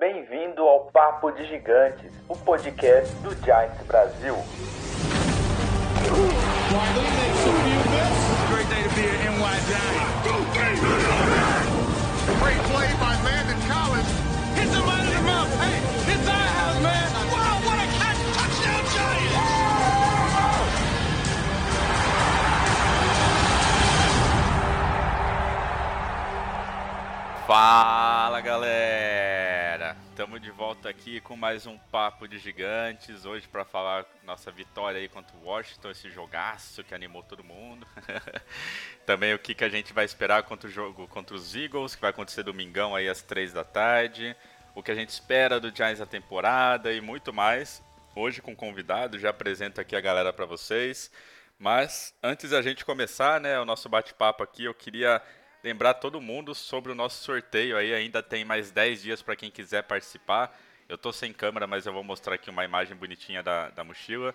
Bem-vindo ao Papo de Gigantes, o podcast do Giants Brasil. Fala galera! Estamos de volta aqui com mais um Papo de Gigantes. Hoje para falar nossa vitória aí contra o Washington, esse jogaço que animou todo mundo. Também o que, que a gente vai esperar contra o jogo contra os Eagles, que vai acontecer domingão aí às 3 da tarde. O que a gente espera do Giants na temporada e muito mais. Hoje com convidado, já apresento aqui a galera para vocês. Mas antes da gente começar, né, o nosso bate-papo aqui, eu queria lembrar todo mundo sobre o nosso sorteio aí. Ainda tem mais 10 dias para quem quiser participar. Eu tô sem câmera, mas eu vou mostrar aqui uma imagem bonitinha da, da mochila.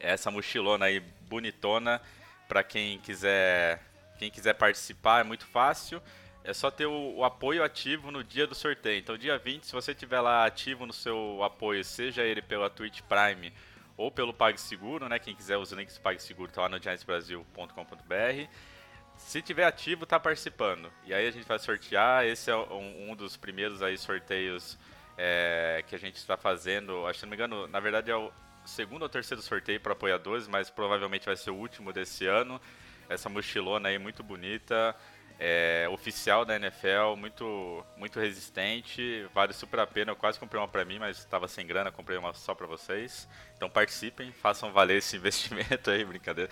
Essa mochilona aí bonitona para quem quiser quem quiser participar é muito fácil. É só ter o, o, apoio ativo no dia do sorteio. Então, dia 20, se você tiver lá ativo no seu apoio, seja ele pela Twitch Prime ou pelo PagSeguro, né? Quem quiser os links do PagSeguro tá lá no giantsbrasil.com.br. Se tiver ativo, tá participando. E aí a gente vai sortear. Esse é um, um dos primeiros aí sorteios é, que a gente está fazendo. Acho que não me engano, na verdade é o segundo ou terceiro sorteio para apoiadores, mas provavelmente vai ser o último desse ano. Essa mochilona aí muito bonita. É, oficial da NFL, muito muito resistente, vale super a pena. Eu quase comprei uma para mim, mas estava sem grana, comprei uma só para vocês. Então participem, façam valer esse investimento aí, brincadeira.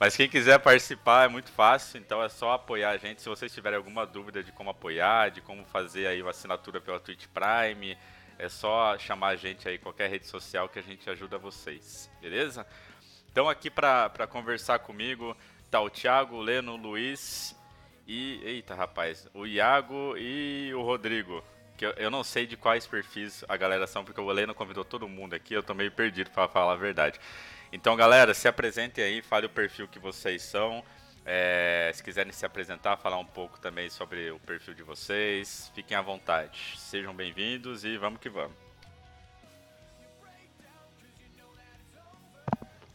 Mas quem quiser participar é muito fácil, então é só apoiar a gente. Se vocês tiverem alguma dúvida de como apoiar, de como fazer aí uma assinatura pela Twitch Prime, é só chamar a gente aí qualquer rede social que a gente ajuda vocês, beleza? Então aqui para conversar comigo tá o Thiago, o Leno, o Luiz e. Eita, rapaz. O Iago e o Rodrigo. Que eu, eu, não sei de quais perfis a galera são, porque o Heleno convidou todo mundo aqui, eu tô meio perdido para falar a verdade. Então, galera, se apresentem aí, fale o perfil que vocês são. É, se quiserem se apresentar, falar um pouco também sobre o perfil de vocês, fiquem à vontade. Sejam bem-vindos e vamos que vamos.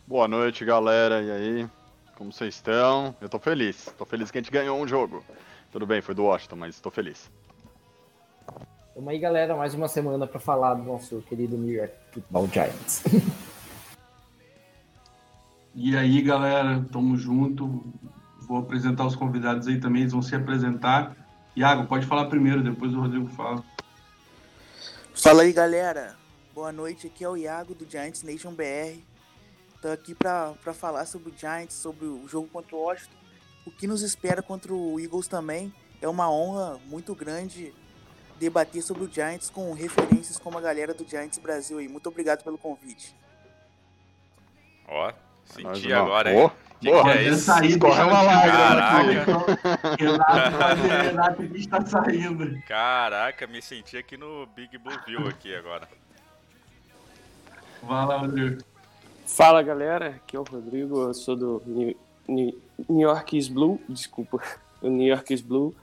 Boa noite, galera. E aí? Como vocês estão? Eu tô feliz. Tô feliz que a gente ganhou um jogo. Tudo bem, foi do Washington, mas tô feliz. Tamo aí, galera. Mais uma semana para falar do nosso querido New York Football Giants. E aí, galera, tamo junto. Vou apresentar os convidados aí também, eles vão se apresentar. Iago, pode falar primeiro, depois o Rodrigo fala. Fala aí, galera. Boa noite, aqui é o Iago do Giants Nation BR. Tô aqui para falar sobre o Giants, sobre o jogo contra o Washington. O que nos espera contra o Eagles também. É uma honra muito grande debater sobre o Giants com referências como a galera do Giants Brasil aí. Muito obrigado pelo convite. Ó, senti agora, hein? Oh, que boa, que é isso? Saído, Corre uma. Renato, está saindo. Caraca, me senti aqui no Big Blue View aqui agora. Vai lá, Rodrigo. Fala galera, aqui é o Rodrigo, eu sou do New, New, York is Blue, desculpa, o New York is Blue.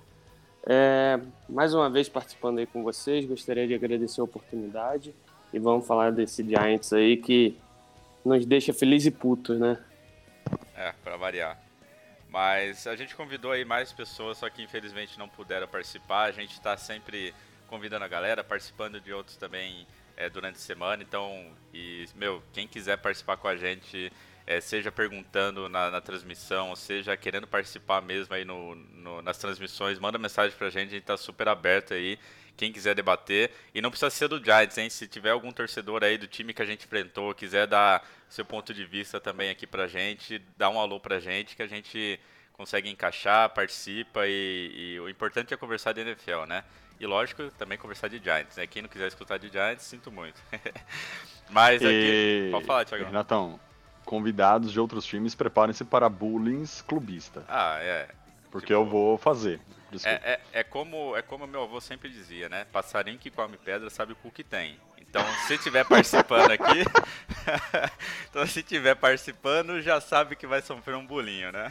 É, mais uma vez participando aí com vocês, gostaria de agradecer a oportunidade e vamos falar desse Giants aí que nos deixa felizes e putos, né? É, pra variar. Mas a gente convidou aí mais pessoas, só que infelizmente não puderam participar. A gente tá sempre convidando a galera, participando de outros também é, durante a semana. Então, e, meu, quem quiser participar com a gente, é, seja perguntando na, na, transmissão, seja querendo participar mesmo aí no, no, nas transmissões, manda mensagem pra gente, a gente tá super aberto aí. Quem quiser debater. E não precisa ser do Giants, hein? Se tiver algum torcedor aí do time que a gente enfrentou, quiser dar seu ponto de vista também aqui pra gente, dá um alô pra gente que a gente consegue encaixar, participa e, e o importante é conversar de NFL, né? E lógico, também conversar de Giants, né? Quem não quiser escutar de Giants, sinto muito. Mas aqui. E... Pode falar, Thiago. Renatão, convidados de outros times, preparem-se para bullying clubista. Ah, é. Porque Tipo, eu vou fazer. É, é, é como é como meu avô sempre dizia, né? Passarinho que come pedra sabe o cu que tem. Então, se tiver participando aqui, então se tiver participando, já sabe que vai sofrer um bolinho, né?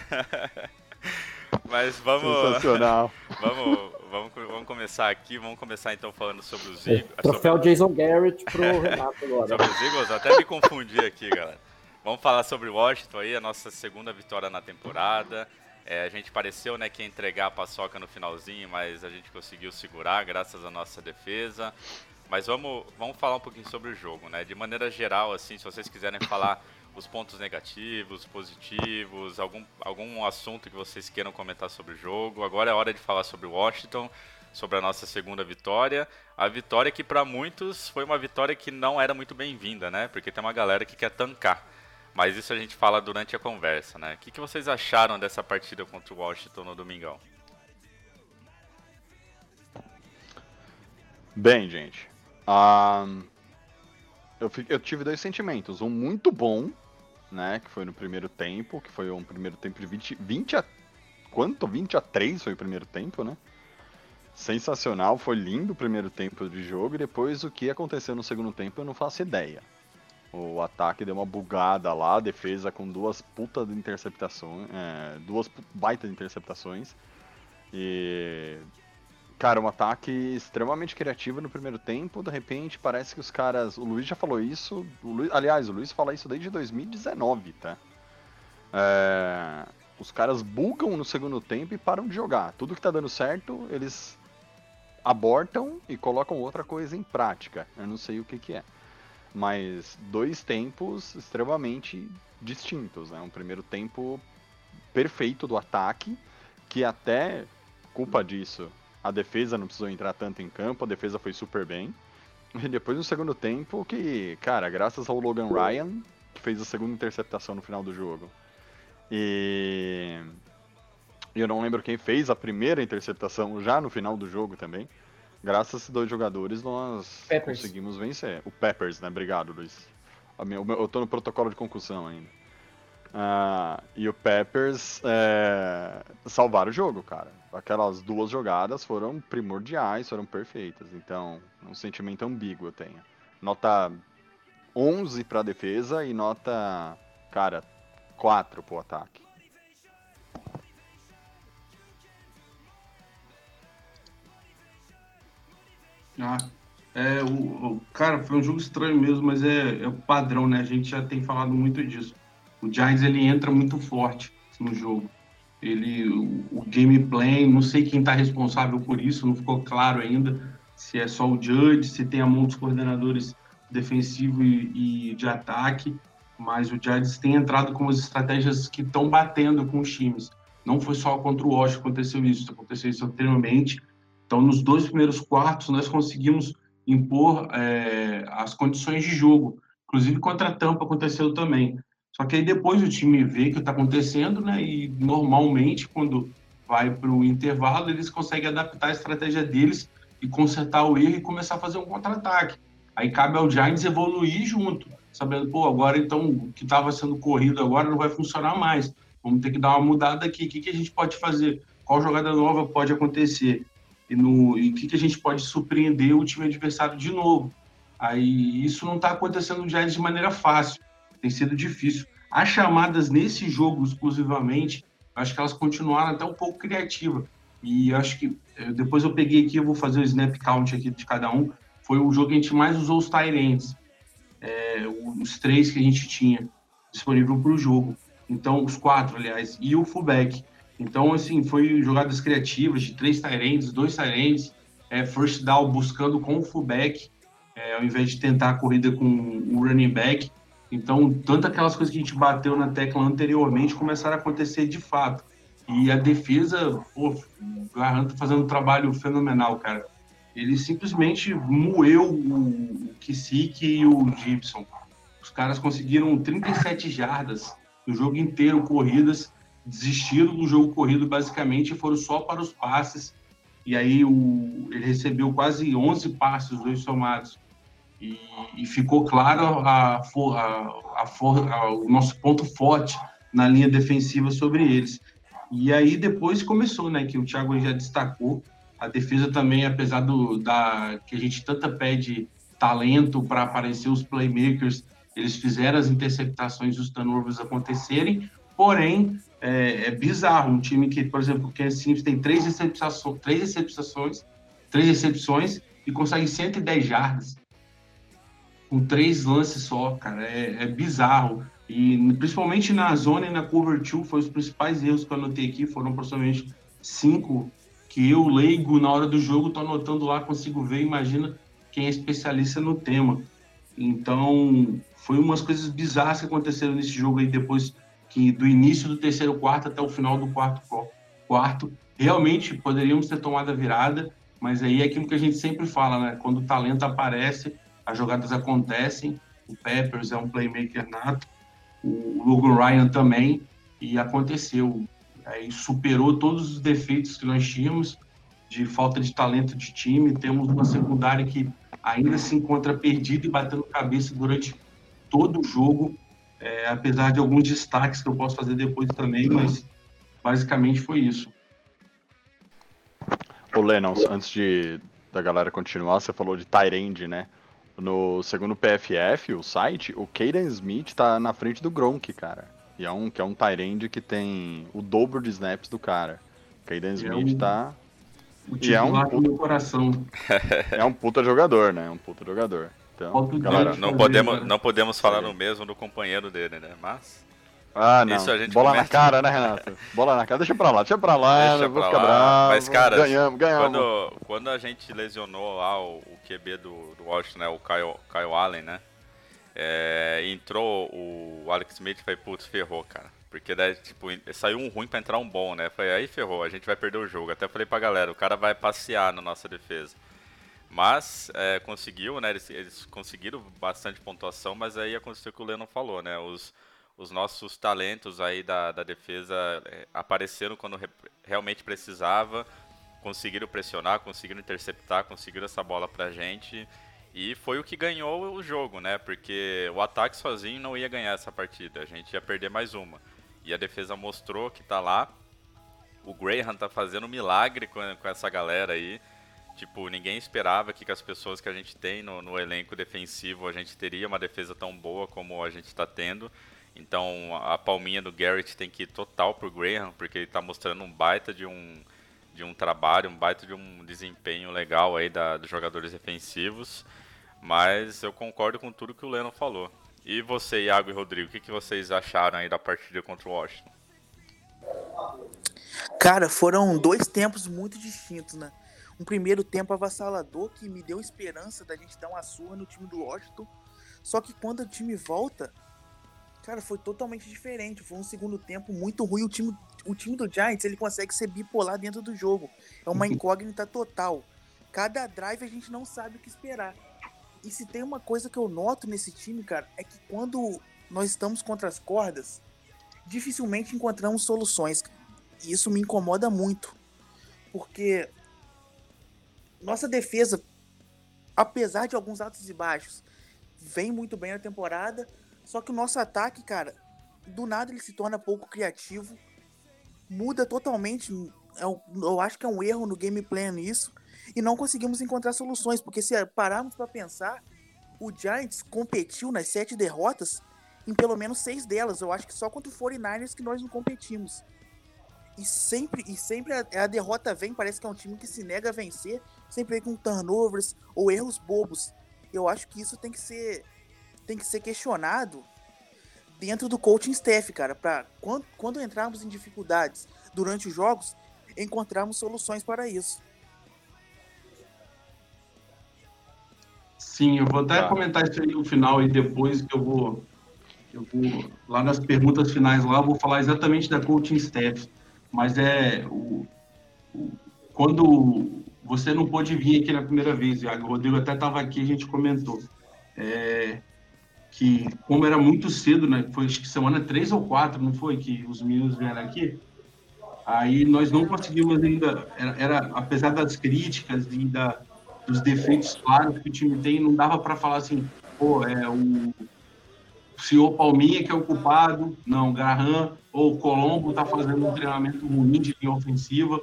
Mas vamos, Sensacional. vamos, vamos, vamos começar aqui, vamos começar então falando sobre os É, Eagles. troféu Jason Garrett pro Renato agora. Sobre os Eagles, até me confundi aqui, galera. Vamos falar sobre o Washington aí, a nossa segunda vitória na temporada. É, a gente pareceu né, que ia entregar a paçoca no finalzinho, mas a gente conseguiu segurar graças à nossa defesa. Mas vamos, vamos falar um pouquinho sobre o jogo, né? De maneira geral, assim, se vocês quiserem falar os pontos negativos, positivos, algum, algum assunto que vocês queiram comentar sobre o jogo. Agora é hora de falar sobre Washington, sobre a nossa segunda vitória. A vitória que para muitos foi uma vitória que não era muito bem-vinda, né? Porque tem uma galera que quer tancar. Mas isso a gente fala durante a conversa, né? O que, que vocês acharam dessa partida contra o Washington no domingão? Bem, gente. Ahn, eu, eu tive dois sentimentos. Um muito bom, né? Que foi no primeiro tempo, que foi um primeiro tempo de 20, 20 a. Quanto? 20 a 3 foi o primeiro tempo, né? Sensacional, foi lindo o primeiro tempo de jogo e depois o que aconteceu no segundo tempo eu não faço ideia. O ataque deu uma bugada lá, a defesa com duas putas de interceptações, é, duas pu- baita de interceptações. E Cara, um ataque extremamente criativo no primeiro tempo. De repente, parece que os caras. O Luiz já falou isso. O Luiz- aliás, o Luiz fala isso desde 2019, tá? É, Os caras bugam no segundo tempo e param de jogar. Tudo que tá dando certo, eles abortam e colocam outra coisa em prática. Eu não sei o que, que é. Mas dois tempos extremamente distintos. Né? Um primeiro tempo perfeito do ataque, que até culpa disso a defesa não precisou entrar tanto em campo, a defesa foi super bem. E depois no segundo tempo, que, cara, graças ao Logan Ryan, que fez a segunda interceptação no final do jogo. E eu não lembro quem fez a primeira interceptação já no final do jogo também. Graças a esses dois jogadores, nós Peppers. conseguimos vencer. O Peppers, né? Obrigado, Luiz. Eu tô no protocolo de concussão ainda. Ah, e o Peppers é, salvaram o jogo, cara. Aquelas duas jogadas foram primordiais, foram perfeitas. Então, um sentimento ambíguo eu tenho. Nota 11 pra defesa e nota, cara, 4 pro ataque. Ah, é, o, o- cara, foi um jogo estranho mesmo, mas é, é o padrão, né? A gente já tem falado muito disso. O Giants, ele entra muito forte no jogo. Ele, o, o gameplay, não sei quem está responsável por isso, não ficou claro ainda se é só o Judge, se tem a mão dos coordenadores defensivo e, e de ataque, mas o Giants tem entrado com as estratégias que estão batendo com os times. Não foi só contra o Washington que aconteceu isso, aconteceu isso anteriormente. Então, nos dois primeiros quartos, nós conseguimos impor é, as condições de jogo. Inclusive, contra a Tampa aconteceu também. Só que aí depois o time vê o que está acontecendo, né? E normalmente, quando vai para o intervalo, eles conseguem adaptar a estratégia deles e consertar o erro e começar a fazer um contra-ataque. Aí cabe ao Giants evoluir junto, sabendo, pô, agora então o que estava sendo corrido agora não vai funcionar mais. Vamos ter que dar uma mudada aqui. O que, que a gente pode fazer? Qual jogada nova pode acontecer? E o que, que a gente pode surpreender o time adversário de novo? Aí isso não está acontecendo no Giants de maneira fácil. Tem sido difícil. As chamadas nesse jogo exclusivamente, acho que elas continuaram até um pouco criativas. E acho que eh, depois eu peguei aqui, eu vou fazer o snap count aqui de cada um. Foi o jogo que a gente mais usou os Tyrants. É, os três que a gente tinha disponível para o jogo. Então, os quatro, aliás, e o fullback. Então, assim, foi jogadas criativas de três Tyrants, dois Tyrants, é, first down buscando com o fullback, é, ao invés de tentar a corrida com o running back. Então, tanto aquelas coisas que a gente bateu na tecla anteriormente começaram a acontecer de fato. E a defesa, pô, o Garant tá fazendo um trabalho fenomenal, cara. Ele simplesmente moeu o, Kissick e o Gibson. Os caras conseguiram 37 jardas no jogo inteiro, corridas, desistiram do jogo corrido basicamente e foram só para os passes. E aí o, ele recebeu quase 11 passes, dois somados. E, e ficou claro a, a, a o nosso ponto forte na linha defensiva sobre eles. E aí depois começou, né, que o Thiago já destacou, a defesa também, apesar do da que a gente tanta pede talento para aparecer os playmakers, eles fizeram as interceptações os turnovers acontecerem, porém é, é bizarro. Um time que, por exemplo, o Kansas City tem três recepções, três recepções, três recepções e consegue 110 jardas com três lances só, cara. É, é bizarro. E principalmente na zona e na cover 2, foi os principais erros que eu anotei aqui, foram aproximadamente cinco que eu, leigo, na hora do jogo, tô anotando lá, consigo ver, imagina quem é especialista no tema. Então, foi umas coisas bizarras que aconteceram nesse jogo aí depois que do início do terceiro quarto até o final do quarto quarto. Realmente poderíamos ter tomado a virada, mas aí é aquilo que a gente sempre fala, né? Quando o talento aparece, as jogadas acontecem. O Peppers é um playmaker nato, o Logan Ryan também, e aconteceu. Aí superou todos os defeitos que nós tínhamos de falta de talento de time. Temos uma secundária que ainda se encontra perdida e batendo cabeça durante todo o jogo, é, apesar de alguns destaques que eu posso fazer depois também, mas basicamente foi isso. Ô Lennon, antes de da galera continuar, você falou de Tyrande, né? No segundo PFF, o site, o Caden Smith tá na frente do Gronk, cara. E é um, que é um Tyrande que tem o dobro de snaps do cara. O Caden Smith é um, tá. O e é um puta, meu coração. é um puta jogador, né? É um puta jogador. Então, galera, não podemos, não podemos falar no mesmo do companheiro dele, né? Mas. Ah, não. Isso a gente Bola na cara, né, Renato? Bola na cara. Deixa pra lá, deixa pra lá. Deixa pra lá. Bravo. Mas, cara, ganhamos, ganhamos. Quando, quando a gente lesionou lá o, o QB do, do Washington, né, o Kyle, Kyle Allen, né? É, entrou o Alex Smith e falei, putz, ferrou, cara. Porque daí, tipo, saiu um ruim pra entrar um bom, né? Foi aí ferrou, a gente vai perder o jogo. Até falei pra galera, o cara vai passear na nossa defesa. Mas é, conseguiu, né? Eles, eles, conseguiram bastante pontuação, mas aí aconteceu o que o Lennon falou, né? Os, os nossos talentos aí da, da defesa é, apareceram quando re, realmente precisava, conseguiram pressionar, conseguiram interceptar, conseguiram essa bola pra gente. E foi o que ganhou o jogo, né? Porque o ataque sozinho não ia ganhar essa partida, a gente ia perder mais uma. E a defesa mostrou que tá lá. O Graham tá fazendo um milagre com, com essa galera aí. Tipo, ninguém esperava que com as pessoas que a gente tem no, no elenco defensivo a gente teria uma defesa tão boa como a gente está tendo. Então a palminha do Garrett tem que ir total pro Graham, porque ele está mostrando um baita de um, de um trabalho, um baita de um desempenho legal aí da, dos jogadores defensivos. Mas eu concordo com tudo que o Leno falou. E você, Iago e Rodrigo, o que, que vocês acharam aí da partida contra o Washington? Cara, foram dois tempos muito distintos, né? um primeiro tempo avassalador que me deu esperança da gente dar uma surra no time do Washington. Só que quando o time volta, cara, foi totalmente diferente. Foi um segundo tempo muito ruim. O time, o time do Giants ele consegue ser bipolar dentro do jogo. É uma incógnita total. Cada drive a gente não sabe o que esperar. E se tem uma coisa que eu noto nesse time, cara, é que quando nós estamos contra as cordas, dificilmente encontramos soluções. E isso me incomoda muito. Porque nossa defesa, apesar de alguns altos e baixos, vem muito bem na temporada. Só que o nosso ataque, cara, do nada ele se torna pouco criativo. Muda totalmente. Eu, é eu acho que é um erro no gameplay nisso. E não conseguimos encontrar soluções. Porque se pararmos para pensar, o Giants competiu nas sete derrotas em pelo menos seis delas. Eu acho que só contra o 49ers que nós não competimos. E sempre, e sempre a, a derrota vem, parece que é um time que se nega a vencer sempre com turnovers ou erros bobos. Eu acho que isso tem que ser tem que ser questionado dentro do coaching staff, cara, para quando, quando entrarmos em dificuldades durante os jogos, encontrarmos soluções para isso. Sim, eu vou até tá. comentar isso aí no final e depois que eu vou eu vou lá nas perguntas finais lá, eu vou falar exatamente da coaching staff, mas é o, o quando você não pôde vir aqui na primeira vez, Iago. O Rodrigo até estava aqui, a gente comentou. É, que como era muito cedo, né? Foi acho que semana 3 ou 4, não foi? Que os meninos vieram aqui. Aí nós não conseguimos ainda. Era, era apesar das críticas e da, dos defeitos claros que o time tem, não dava para falar assim, pô, é o, o senhor Palminha que é o culpado, não, Graham ou Colombo está fazendo um treinamento ruim de linha ofensiva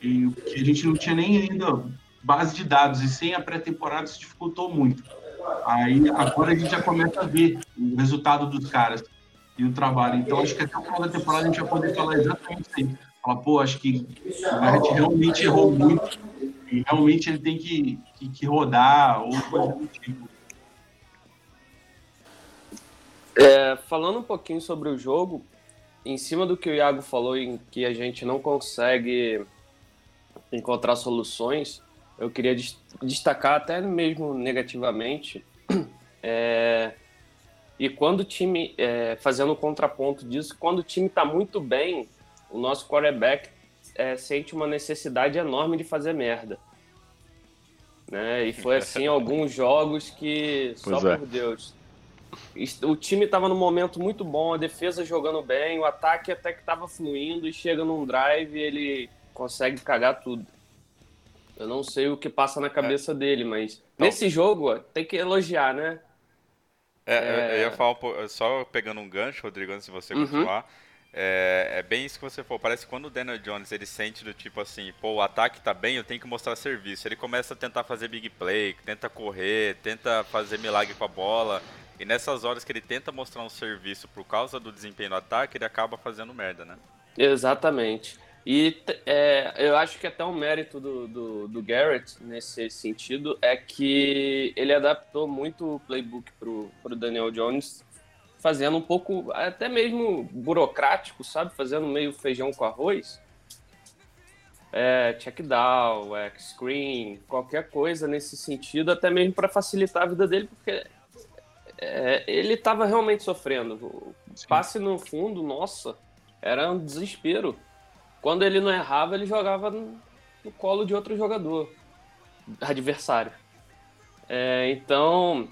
e a gente não tinha nem ainda base de dados, e sem a pré-temporada isso dificultou muito. Aí agora a gente já começa a ver o resultado dos caras. e o trabalho. Então, acho que até o final da temporada a gente vai poder falar exatamente isso aí. Falar, pô, acho que o Garrett realmente errou muito e realmente ele tem que, que, que rodar ou coisa do tipo. É, falando um pouquinho sobre o jogo, em cima do que o Iago falou, em que a gente não consegue encontrar soluções, eu queria des- destacar até mesmo negativamente. é, e quando o time, é, fazendo contraponto disso, quando o time está muito bem, o nosso quarterback é, sente uma necessidade enorme de fazer merda. Né? E foi assim alguns jogos que, só Pois é. por Deus. O time estava num momento muito bom, a defesa jogando bem, o ataque até que estava fluindo e chega num drive e ele consegue cagar tudo. Eu não sei o que passa na cabeça dele, mas nesse jogo tem que elogiar, né? É, eu- É. Eu ia falar um pouco, só pegando um gancho, Rodrigo, antes de você Uhum. continuar. É, é bem isso que você falou. Parece que quando o Daniel Jones ele sente do tipo assim, pô, o ataque tá bem, eu tenho que mostrar serviço. Ele começa a tentar fazer big play, tenta correr, tenta fazer milagre com a bola. E nessas horas que ele tenta mostrar um serviço por causa do desempenho no ataque, ele acaba fazendo merda, né? Exatamente. E é, eu acho que até um mérito do, do, do Garrett nesse sentido é que ele adaptou muito o playbook pro, pro Daniel Jones, fazendo um pouco, até mesmo burocrático, sabe? Fazendo meio feijão com arroz. É, check down, é, screen, qualquer coisa nesse sentido, até mesmo para facilitar a vida dele, porque é, ele estava realmente sofrendo. O passe no fundo, nossa, era um desespero. Quando ele não errava, ele jogava no, no colo de outro jogador, adversário. É, então,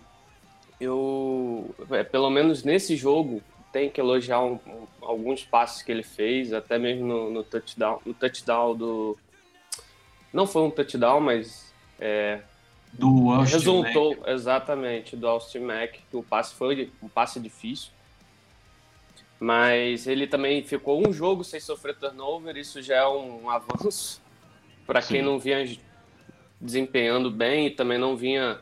eu, é, pelo menos nesse jogo, tem que elogiar um- um- alguns passes que ele fez, até mesmo no, no touchdown, no touchdown do. Não foi um touchdown, mas é, Do Austin resultou exatamente do Austin que o passe foi um passe difícil. Mas ele também ficou um jogo sem sofrer turnover, isso já é um avanço para quem não vinha desempenhando bem e também não vinha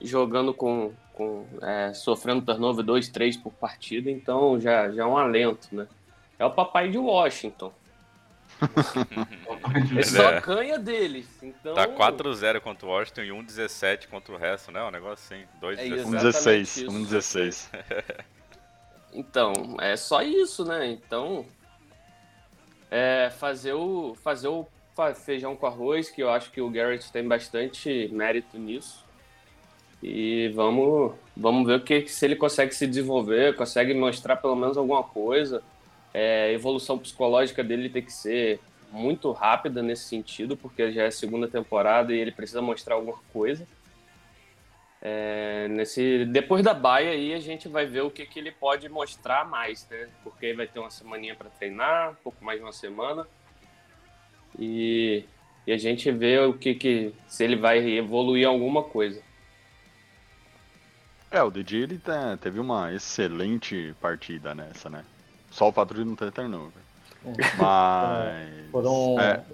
jogando com, com é, sofrendo turnover 2, 3 por partida, então já, já é um alento, né? É o papai de Washington. Ele só É. ganha deles. Então, Tá 4-0 contra o Washington e 1-17 contra o resto, né? Um negócio assim. 2 É 17 Então, é só isso, né? Então, é fazer o fazer o feijão com arroz, que eu acho que o Garrett tem bastante mérito nisso. E vamos, vamos ver o que se ele consegue se desenvolver, consegue mostrar pelo menos alguma coisa. É, a evolução psicológica dele tem que ser muito rápida nesse sentido, porque já é segunda temporada e ele precisa mostrar alguma coisa. É, nesse, depois da baia aí a gente vai ver o que, que ele pode mostrar mais, né? Porque vai ter uma semaninha para treinar, um pouco mais de uma semana. E, e a gente vê o que, que se ele vai evoluir alguma coisa. É, o DJ ele tá- teve uma excelente partida nessa, né? Só o fato de não ter turnover. Mas. Foram É,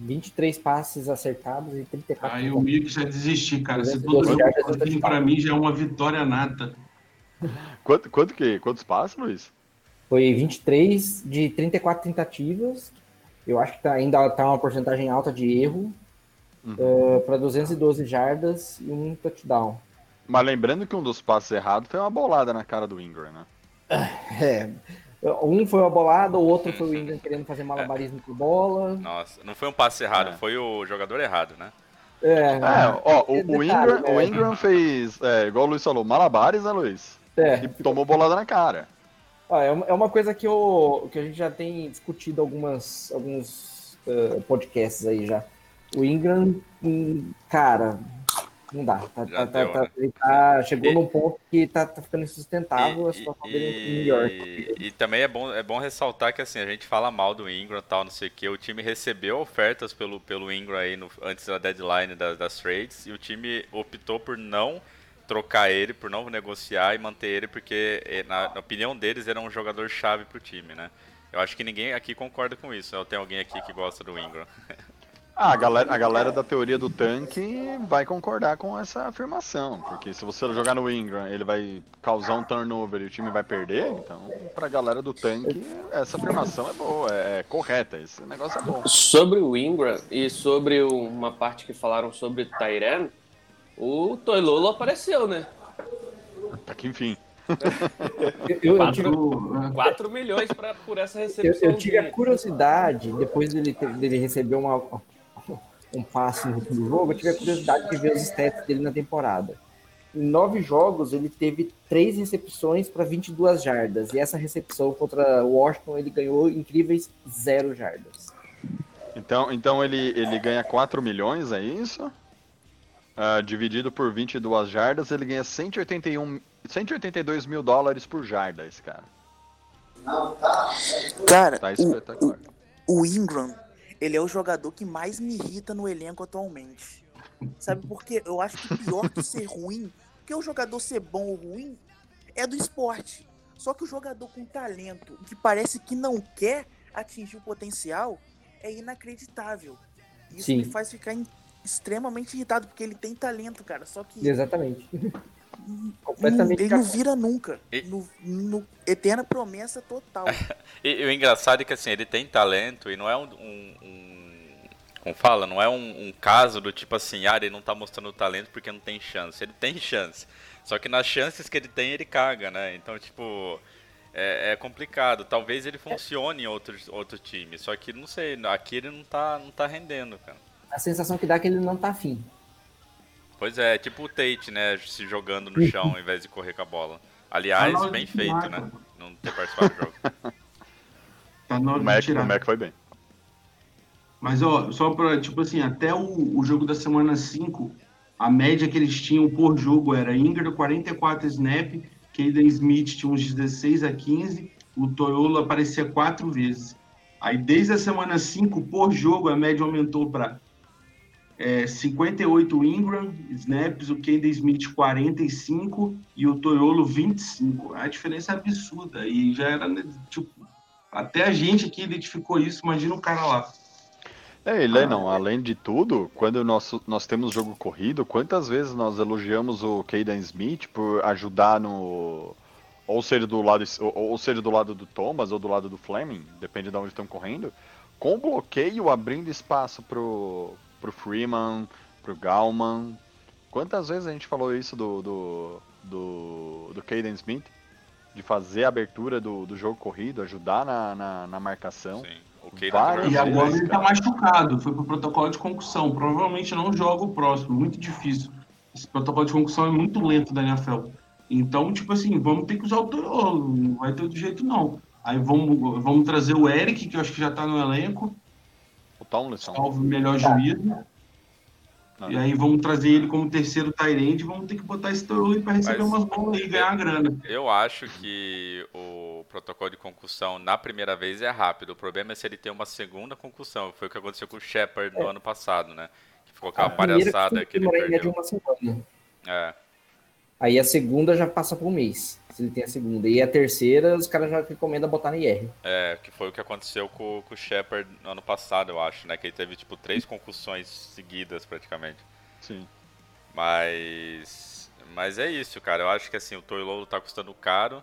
23 passes acertados e 34. Aí o Mico já desistir, cara. Se 212 todo jardas, mundo pra mim já é uma vitória nata. quanto, quanto que, quantos passos, Luiz? Foi 23 de 34 tentativas. Eu acho que tá, ainda tá uma porcentagem alta de erro. para 212 jardas e um touchdown. Mas lembrando que um dos passos errados foi uma bolada na cara do Ingram, né? É. Um foi uma bolada, o outro foi o Ingram querendo fazer malabarismo com bola. Nossa, não foi um passe errado, É. foi o jogador errado, né? É, É, ó, o, o Ingram, o né? Ingram fez, é, igual o Luiz falou, malabares, né, Luiz? é. E tomou bolada na cara. Ó, é uma- é uma coisa que, eu, que a gente já tem discutido algumas, alguns eh, podcasts aí já. O Ingram, hum, cara, não dá. Tá, tá- tá- tá- né? tá- chegou E- num ponto que tá, tá ficando insustentável a situação dele em New York. e também é bom, é bom ressaltar que assim, a gente fala mal do Ingram e tal, não sei o que. O time recebeu ofertas pelo, pelo Ingram aí no- antes da deadline das, das trades e o time optou por não trocar ele, por não negociar e manter ele, porque eh, na, na opinião deles era um jogador chave pro time, né? Eu acho que ninguém aqui concorda com isso. Eu tenho alguém aqui que gosta do Ingram. Ah, a galera, a galera da teoria do tanque vai concordar com essa afirmação, porque se você jogar no Ingram, ele vai causar um turnover e o time vai perder, então pra galera do tanque, essa afirmação é boa, é, é correta, esse negócio é bom. Sobre o Ingram e sobre uma parte que falaram sobre Tyren, o Toilolo apareceu, né? Tá que enfim. Eu, eu tive, 4 milhões pra, por essa eu, recepção. eu tive a curiosidade, depois dele, ter- dele receber uma, um passe no último jogo, eu tive a curiosidade de ver os stats dele na temporada. Em nove jogos, ele teve três recepções para 22 jardas. E essa recepção contra o Washington, ele ganhou incríveis zero jardas. Então, então ele, ele ganha 4 milhões, é isso? Ah, dividido por 22 jardas, ele ganha 181, 182 mil dólares por jarda, esse cara. Cara, Tá o, espetacular. o Ingram, ele é o jogador que mais me irrita no elenco atualmente. Sabe por quê? Eu acho que pior que ser ruim, porque o jogador ser bom ou ruim é do esporte. Só que o jogador com talento, que parece que não quer atingir o potencial, é inacreditável. Isso Sim. me faz ficar em- extremamente irritado, porque ele tem talento, cara. Só que Exatamente. Completamente ele não vira nunca. E- No, no- eterna promessa total. E, e o engraçado é que assim, ele tem talento e não é um. um- um- como fala? Não é um, um caso do tipo assim, ah, ele não tá mostrando talento porque não tem chance. Ele tem chance. Só que nas chances que ele tem, ele caga, né? Então, tipo. É, é complicado. Talvez ele funcione em outros, outro time. Só que não sei, aqui ele não tá, não tá rendendo, cara. A sensação que dá é que ele não tá afim. Pois é, tipo o Tate, né? Se jogando no chão ao invés de correr com a bola. Aliás, Tá bem feito, né? Não ter participado do jogo. Tá na O hora Mac, de tirar. o Mac foi bem. Mas, ó, só pra, tipo assim, até o, o jogo da semana 5, a média que eles tinham por jogo era Ingram 44 snap, Caden Smith tinha uns 16 a 15, o Toyolo aparecia quatro vezes. Aí, desde a semana 5, por jogo, a média aumentou para é, 58 Ingram snaps, o Caden Smith 45 e o Toyolo 25. A diferença é absurda. E já era, né, tipo, até a gente aqui identificou isso, imagina o cara lá. É, ele não, além de tudo, quando nós, nós temos jogo corrido, quantas vezes nós elogiamos o Caden Smith por ajudar no. Ou ser do lado, ou, ou ser do lado do Thomas ou do lado do Fleming, depende de onde estão correndo, com bloqueio abrindo espaço pro, pro Freeman, pro Galman. Quantas vezes a gente falou isso do, do, do, do Caden Smith? De fazer a abertura do, do jogo corrido, ajudar na, na, na marcação. Sim. O Caden Várias E agora ele tá machucado, foi pro protocolo de concussão. Provavelmente não joga o próximo, muito difícil. Esse protocolo de concussão é muito lento da NFL. Então, tipo assim, vamos ter que usar o Toyolo, não vai ter outro jeito não. Aí vamos, vamos trazer o Eric, que eu acho que já tá no elenco, Tomlinson. salvo o melhor juízo. Não. E aí vamos trazer ele como terceiro Tyrande, vamos ter que botar esse aí pra receber Mas- umas bolas aí e ganhar grana. Eu acho que o protocolo de concussão na primeira vez é rápido. O problema é se ele tem uma segunda concussão. Foi o que aconteceu com o Shepard no ano passado, né? Que ficou aquela A palhaçada que ele demorar em média perdeu. uma semana. É, Aí a segunda já passa por um mês, se ele tem a segunda. E a terceira, os caras já recomendam botar na IR. é, que foi o que aconteceu com, com o Shepard no ano passado, eu acho, né? Que ele teve, tipo, três concussões seguidas, praticamente. Sim. Mas... Mas é isso, cara. Eu acho que, assim, o Toilolo tá custando caro,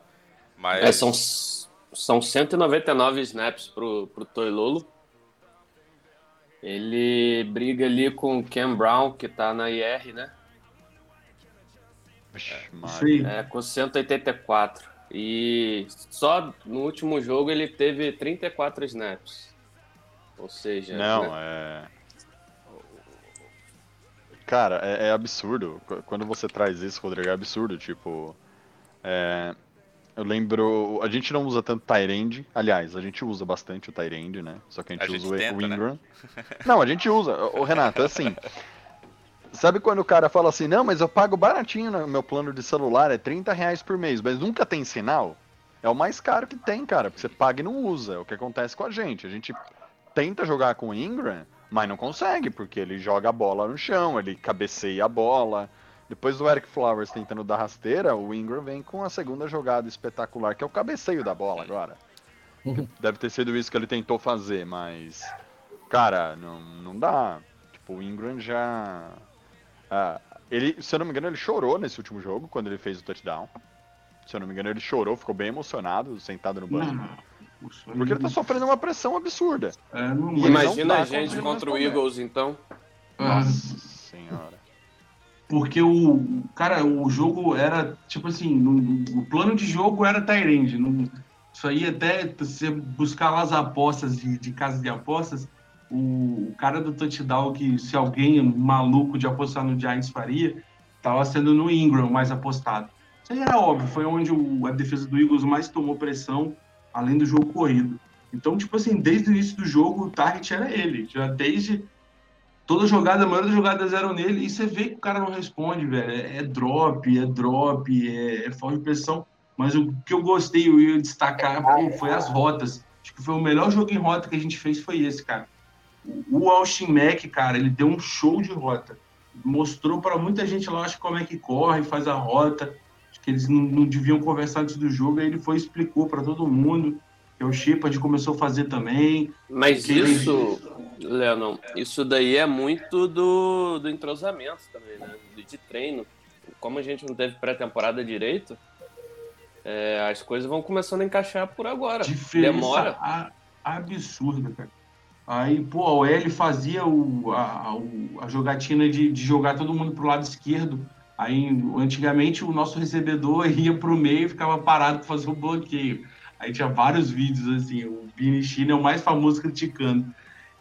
mas... É, são, são 199 snaps pro, pro Toilolo. Ele briga ali com o Cam Brown, que tá na IR, né? Aí. É, com 184. E só no último jogo ele teve 34 snaps. Ou seja, Não, né? é. Cara, é, é absurdo. Qu- Quando você traz isso, Rodrigo, é absurdo. Tipo, é, eu lembro. A gente não usa tanto Tyrande. Aliás, a gente usa bastante o Tyrande, né? Só que a gente A usa gente o, tenta, o né? Ingram. Não, a gente usa. O Renato, é assim. Sabe quando o cara fala assim, não, mas eu pago baratinho no meu plano de celular, é 30 reais por mês, mas nunca tem sinal? É o mais caro que tem, cara, porque você paga e não usa. É o que acontece com a gente. A gente tenta jogar com o Ingram, mas não consegue, porque ele joga a bola no chão, ele cabeceia a bola. Depois do Eric Flowers tentando dar rasteira, o Ingram vem com a segunda jogada espetacular, que é o cabeceio da bola agora. Deve ter sido isso que ele tentou fazer, mas Cara, não, não dá. Tipo, o Ingram já. Ah, ele, se eu não me engano, ele chorou nesse último jogo, quando ele fez o touchdown. Se eu não me engano, ele chorou, ficou bem emocionado, sentado no banco. Não, Porque ele tá sofrendo uma pressão absurda. é, E Imagina não tá a gente contra o. Eagles, então. Ah, Nossa senhora. Porque o. Cara, o jogo era, tipo assim, no- o plano de jogo era Tyrande. Isso aí até você buscar lá as apostas de, de casa de apostas, o, cara do touchdown que se alguém maluco de apostar no Giants faria, tava sendo no Ingram mais apostado. Isso aí era óbvio, foi onde o- a defesa do Eagles mais tomou pressão, além do jogo corrido. Então, tipo assim, desde o início do jogo, o target era ele. Já desde toda jogada, a maioria das jogadas eram nele, e você vê que o cara não responde, velho. É, é drop, é drop, é, é falta de pressão. Mas o que eu gostei, eu ia destacar, foi as rotas. Acho que foi o melhor jogo em rota que a gente fez, foi esse, cara. O Austin Mack, cara, ele deu um show de rota. Mostrou para muita gente lá, acho, como é que corre, faz a rota. Acho que eles não, não deviam conversar antes do jogo, aí ele foi e explicou para todo mundo. Que o Shepard começou a fazer também. Mas isso, Leonão, isso daí é muito do, do entrosamento também, né? De, de treino. Como a gente não teve pré-temporada direito, é, as coisas vão começando a encaixar por agora. Diferença Demora. a- absurda, cara. Aí, pô, a OL fazia o, a, a jogatina de, de jogar todo mundo pro lado esquerdo. Aí, antigamente, o nosso recebedor ia pro meio e ficava parado para fazer o bloqueio. Aí tinha vários vídeos, assim, o Vini China é o mais famoso criticando.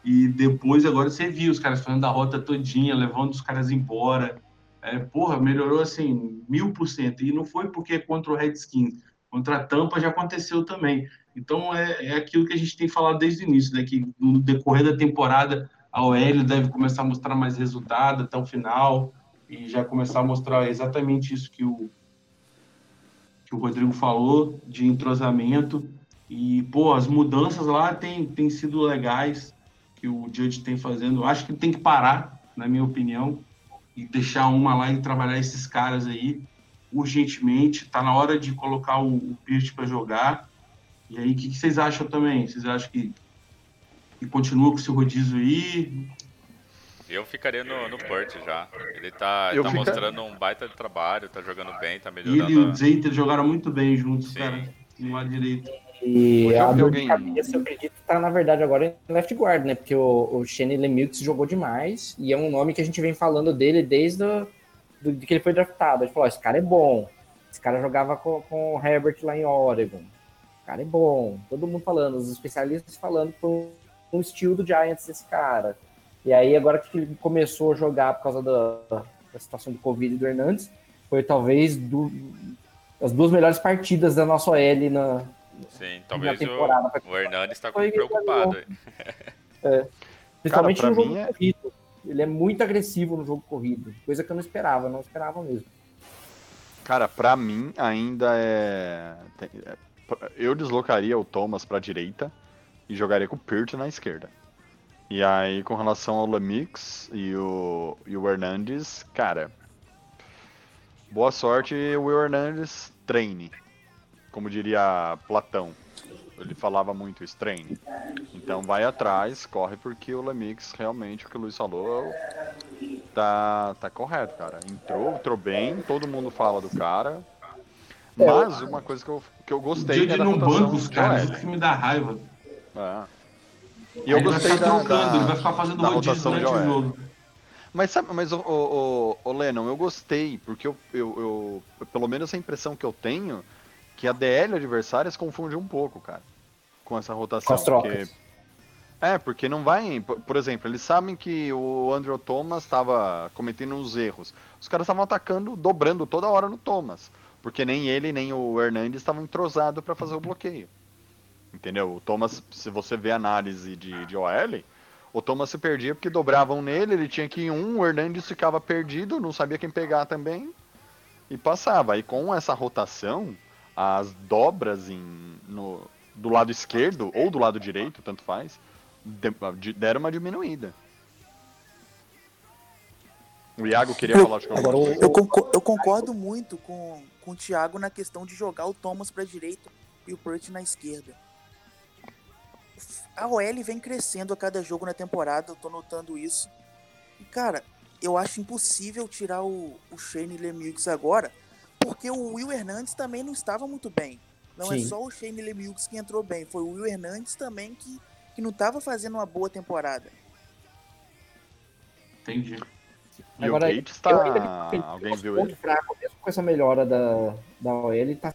E depois, agora você viu os caras fazendo a rota todinha, levando os caras embora. É, porra, melhorou, assim, mil por cento. E não foi porque é contra o Redskins. Contra a Tampa já aconteceu também. Então é, é aquilo que a gente tem falado desde o início, né? Que no decorrer da temporada a OL deve começar a mostrar mais resultado até o final e já começar a mostrar exatamente isso que o que o Rodrigo falou de entrosamento e pô as mudanças lá têm tem sido legais que o Judge tem fazendo. Acho que tem que parar, na minha opinião, e deixar uma lá e trabalhar esses caras aí urgentemente. Tá na hora de colocar o, o Pierce para jogar. E aí, o que, que vocês acham também? Vocês acham que, que continua com esse rodízio aí? Eu ficaria no, no Purt já. Ele tá, tá fica- mostrando um baita de trabalho, tá jogando bem, tá E ele e o melhorando. Zeiter jogaram muito bem juntos, Sim. cara, no lado direito. E Hoje a dor alguém- de cabeça, eu acredito, tá na verdade agora em left guard, né? Porque o, o Shane Lemieux jogou demais e é um nome que a gente vem falando dele desde o, do, de que ele foi draftado. A gente falou, ó, esse cara é bom. Esse cara jogava com, com o Herbert lá em Oregon. O cara é bom. Todo mundo falando, os especialistas falando com um estilo do Giants esse cara. E aí, agora que ele começou a jogar por causa da, da situação do Covid e do Hernandes, foi talvez do, as duas melhores partidas da nossa OL na, Sim, talvez temporada. o, o Hernandes tá Foi preocupado. Principalmente Cara, no jogo é- corrido. Ele é muito agressivo no jogo corrido. Coisa que eu não esperava, não esperava mesmo. Cara, pra mim ainda é. Eu deslocaria o Thomas pra direita e jogaria com o Pirt na esquerda. E aí, com relação ao Lamix e o, e o Hernandes, cara. Boa sorte, Will Hernandes, treine. Como diria Platão. Ele falava muito isso, treine. Então vai atrás, corre, porque o Lamix, realmente, o que o Luiz falou, tá, tá correto, cara. Entrou, entrou bem, todo mundo fala do cara. Mas uma coisa que eu, que eu gostei é da não rotação banca os de caras, isso que me dá raiva. É. E eu ele vai gostei ficar da, trocando, da- ele vai ficar fazendo rodízio rotação de durante o jogo. Mas sabe, mas o, o, o, Lennon, eu gostei, porque eu, eu, eu- pelo menos a impressão que eu tenho, que a DL adversária se confunde um pouco, cara, com essa rotação. Com as trocas. porque- é, porque não vai, por, por exemplo, eles sabem que o Andrew Thomas estava cometendo uns erros. Os caras estavam atacando, dobrando toda hora no Thomas, porque nem ele nem o Hernandes estavam entrosados para fazer o bloqueio. Entendeu? O Thomas, se você vê a análise de, de OL, o Thomas se perdia porque dobravam nele, ele tinha que ir em um, o Hernandes ficava perdido, não sabia quem pegar também, e passava. E com essa rotação, as dobras em, no, do lado esquerdo ou do lado direito, tanto faz, de- de- deram uma diminuída. O Iago queria falar, acho que. Eu, eu concordo muito com, com o Thiago na questão de jogar o Thomas para direita e o Purt na esquerda. a OL vem crescendo a cada jogo na temporada, eu tô notando isso. E, cara, eu acho impossível tirar o, o Shane Lemieux agora, porque o Will Hernandes também não estava muito bem. Não é Sim. só o Shane Lemieux que entrou bem, foi o Will Hernandes também que, que não estava fazendo uma boa temporada. Entendi. E Agora, o Gates tá. ainda Alguém nosso viu ele? fraco, mesmo com essa melhora da, da OL, ele tá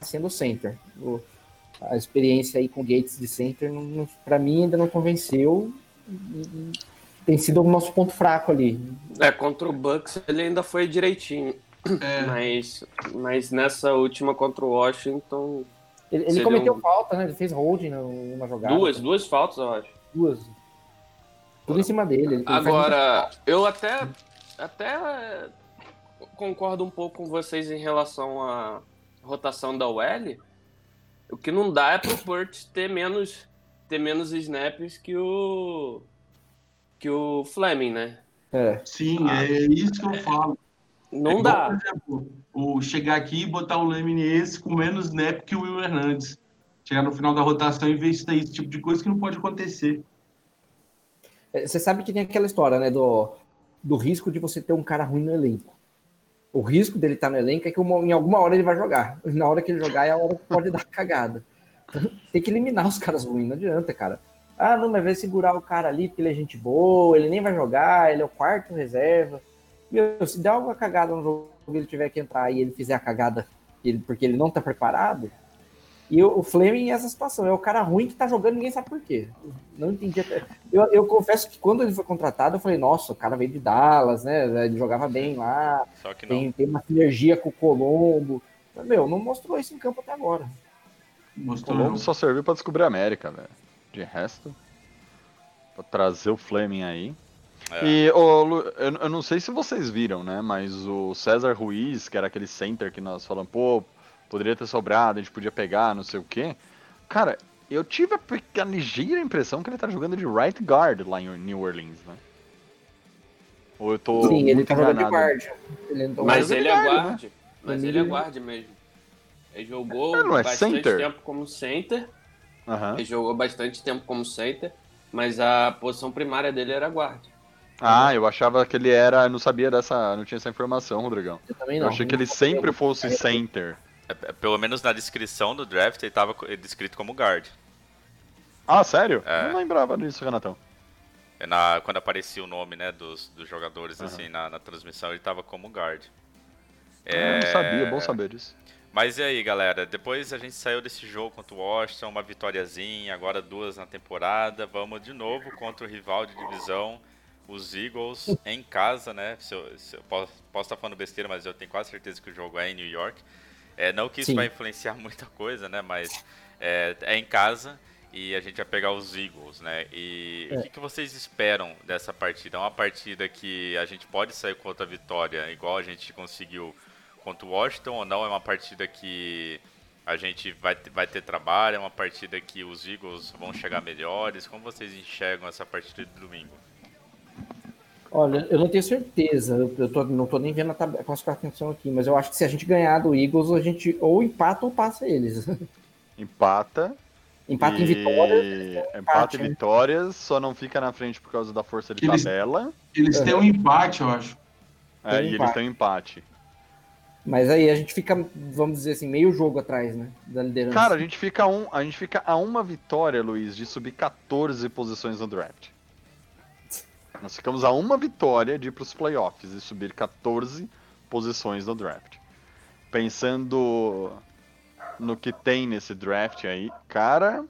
sendo o center. O- a experiência aí com o Gates de center, não, não, pra mim, ainda não convenceu. E- e Tem sido o nosso ponto fraco ali. É, contra o Bucks ele ainda foi direitinho. É, Mas, mas nessa última contra o Washington, Ele, ele cometeu um- falta, né? Ele fez holding numa jogada. duas, duas faltas, eu acho. Duas. Tudo em cima dele. Ele- ele faz Agora, eu até, até concordo um pouco com vocês em relação à rotação da OL. O que não dá é pro Burt ter menos, ter menos snaps que o que o Fleming, né? É. sim, é isso que eu falo. Não É igual, dá. Por exemplo, o chegar aqui e botar um Lemine esse com menos snap que o Will Hernandes. Chegar no final da rotação e ver isso daí, esse tipo de coisa que não pode acontecer. É, Você sabe que tem aquela história, né? Do, do risco de você ter um cara ruim no elenco. O risco dele estar no elenco é que uma- em alguma hora ele vai jogar. Na hora que ele jogar é a hora que pode dar cagada. Então, tem que eliminar os caras ruins, não adianta, cara. Ah, não, mas vai segurar o cara ali porque ele é gente boa, ele nem vai jogar, ele é o quarto reserva. Meu, se der alguma cagada no jogo ele tiver que entrar e ele fizer a cagada porque ele não tá preparado, e o, o Fleming é essa situação, é o cara ruim que tá jogando, ninguém sabe por quê. Não entendi até. Eu, eu confesso que quando ele foi contratado, eu falei, nossa, o cara veio de Dallas, né? Ele jogava bem lá, Só que não. tem, tem uma sinergia com o Colombo. Mas, meu, não mostrou isso em campo até agora. Mostrou Colombo só serviu pra descobrir a América, velho. De resto. Pra trazer o Fleming aí. É. E Lu, eu, eu não sei se vocês viram, né? Mas o César Ruiz, que era aquele center que nós falamos, pô, poderia ter sobrado, a gente podia pegar, não sei o quê. Cara, eu tive a, a ligeira impressão que ele tá jogando de right guard lá em New Orleans, né? Ou eu tô. Sim, ele muito tá jogando de guarda. Ele não- Mas ele é é guarda, guarde. Mas Ele- é guarde mesmo. Ele jogou não é bastante center? tempo como center. Aham. Ele jogou bastante tempo como center. Mas a posição primária dele era guarde. Ah, eu achava que ele era. Eu não sabia dessa. Não tinha essa informação, Rodrigão. Eu também Eu não. achei que ele sempre fosse center. É, é, Pelo menos na descrição do draft ele tava co- descrito como guard. Ah, sério? É. Eu não lembrava disso, Renatão. É Na, quando aparecia o nome né, dos, dos jogadores Aham. assim na, na transmissão, ele tava como guard. Eu não É, sabia, bom saber disso. Mas e aí, galera? Depois a gente saiu desse jogo contra o Washington, uma vitóriazinha, agora duas na temporada. Vamos de novo contra o rival de divisão, os Eagles, em casa, né? Se eu, se eu posso, posso estar falando besteira, mas eu tenho quase certeza que o jogo é em New York. É, não que isso Sim. vai influenciar muita coisa, né? Mas é, é em casa e a gente vai pegar os Eagles, né? E o É. que, que vocês esperam dessa partida? É uma partida que a gente pode sair com outra vitória, igual a gente conseguiu contra o Washington, ou não? É uma partida que a gente vai, vai ter trabalho? É uma partida que os Eagles vão chegar melhores? Como vocês enxergam essa partida de domingo? Olha, eu não tenho certeza. Eu, tô- não tô nem vendo a, tab- a classificação aqui, mas eu acho que se a gente ganhar do Eagles, a gente ou empata ou passa eles. Empata. empata em e- vitória. Empata e né? vitórias, só não fica na frente por causa da força de Eles- tabela. Eles têm um empate, eu acho. É, Tem e eles empate. têm um empate. Mas aí a gente fica, vamos dizer assim, meio jogo atrás, né? Da liderança. Cara, a gente fica um, a gente fica a uma vitória, Luiz, de subir 14 posições no draft. Nós ficamos a uma vitória de ir pros playoffs e subir 14 posições no draft. Pensando no que tem nesse draft aí, cara,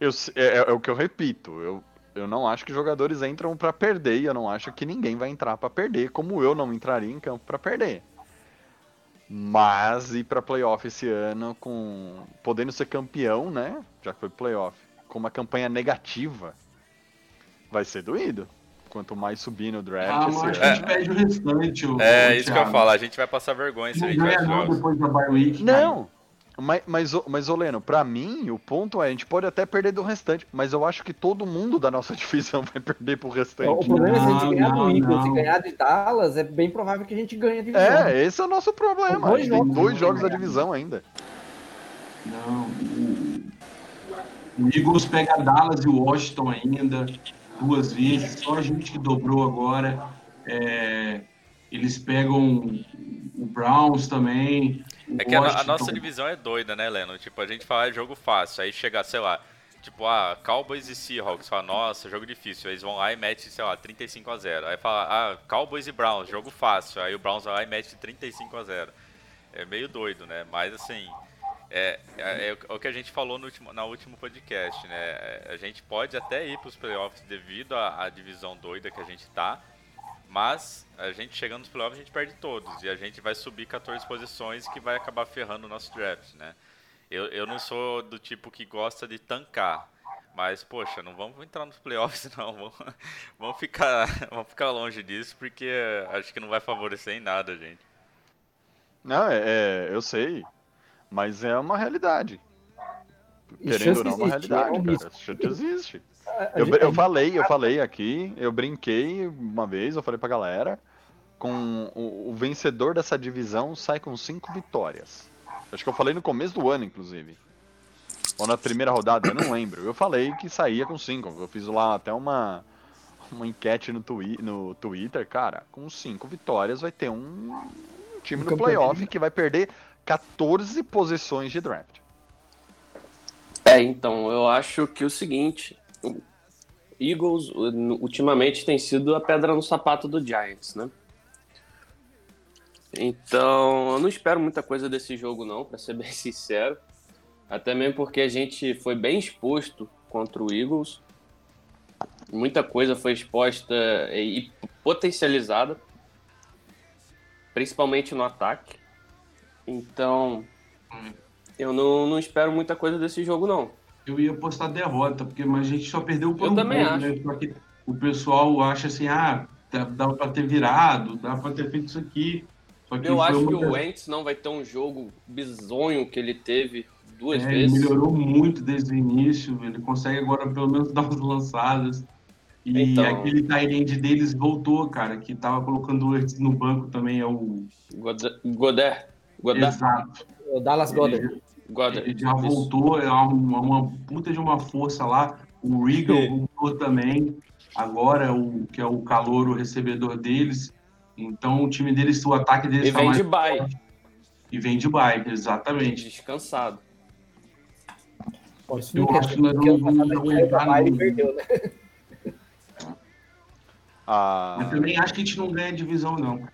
eu, se- é, é o que eu repito. Eu, eu não acho que jogadores entram pra perder e eu não acho que ninguém vai entrar pra perder, como eu não entraria em campo pra perder. Mas ir pra playoff esse ano com podendo ser campeão, né? Já que foi playoff, com uma campanha negativa, vai ser doído. Quanto mais subir no draft Ah, mas que a gente perde o restante. o- É o isso que eu falar, a gente vai passar vergonha se a Não gente vai ganha não depois da bye week. cara. Não, mas, mas, mas ô Leno, pra mim, o ponto é, a gente pode até perder do restante, mas eu acho que todo mundo da nossa divisão vai perder pro O restante. problema é se a gente Não, ganhar do não, Eagles e não. ganhar de Dallas, é bem provável que a gente ganhe a divisão. É, esse é o nosso problema. Dois A gente tem dois né? jogos da divisão ainda. Não. o- O Eagles pega Dallas e o Washington ainda, duas vezes. Só a gente que dobrou agora. É, eles pegam o Browns também. É que a, a nossa divisão é doida, né, Leno? Tipo, a gente fala é jogo fácil, aí chega, sei lá, tipo, ah, Cowboys e Seahawks, fala, nossa, jogo difícil. Aí eles vão lá e metem, sei lá, 35 a 0 Aí fala, ah, Cowboys e Browns, jogo fácil. Aí o Browns vai lá e mete 35 a 0 É meio doido, né? Mas assim, é, é, é o que a gente falou no último, na último podcast, né? É, A gente pode até ir para os playoffs devido à, à divisão doida que a gente tá, mas a gente chegando nos playoffs a gente perde todos e a gente vai subir 14 posições que vai acabar ferrando o nosso draft, né? Eu, eu não sou do tipo que gosta de tancar, mas poxa, não vamos entrar nos playoffs não, vamos, vamos ficar, vamos ficar longe disso porque acho que não vai favorecer em nada, gente. Não, é, é, eu sei. Mas é uma realidade. Querendo ou não, é uma existe, é um realidade, cara. Existe. Eu, eu falei, eu falei aqui, eu brinquei uma vez, eu falei pra galera, com o, o vencedor dessa divisão sai com cinco vitórias. Acho que eu falei no começo do ano, inclusive. Ou na primeira rodada, eu não lembro. Eu falei que saía com cinco. Eu fiz lá até uma, uma enquete no, twi no Twitter, cara. Com cinco vitórias vai ter um time Um no campeonato. playoff que vai perder 14 posições de draft. É, então, eu acho que o seguinte, Eagles ultimamente tem sido a pedra no sapato do Giants, né? Então, eu não espero muita coisa desse jogo não, pra ser bem sincero. Até mesmo porque a gente foi bem exposto contra o Eagles. Muita coisa foi exposta e potencializada, principalmente no ataque. Então, eu não, não espero muita coisa desse jogo não. Eu ia postar derrota, porque mas a gente só perdeu por Eu um também ponto, né? Só que o pessoal acha assim, ah, dá, dá pra ter virado, dá pra ter feito isso aqui. Só que Eu foi acho que o Wentz não vai ter um jogo bizonho que ele teve duas É, ele vezes. melhorou muito desde o início, ele consegue agora pelo menos dar umas lançadas. E Então. aquele tight deles voltou, cara, que tava colocando antes no banco também, é o Goddard. Goddard. Exato. O Dallas Goddard. Goddard. Ele já Isso. voltou, é uma, uma puta de uma força lá. O Regal É. voltou também, agora, o, que é o calor, o recebedor deles. Então o time deles, o ataque deles E tá vem de bye. E vem de bike, exatamente. descansado. Pô, Eu acho que nós vamos a gente saiu da aguentar, bye e não. perdeu, né? Ah, Mas também acho que a gente não ganha divisão, não.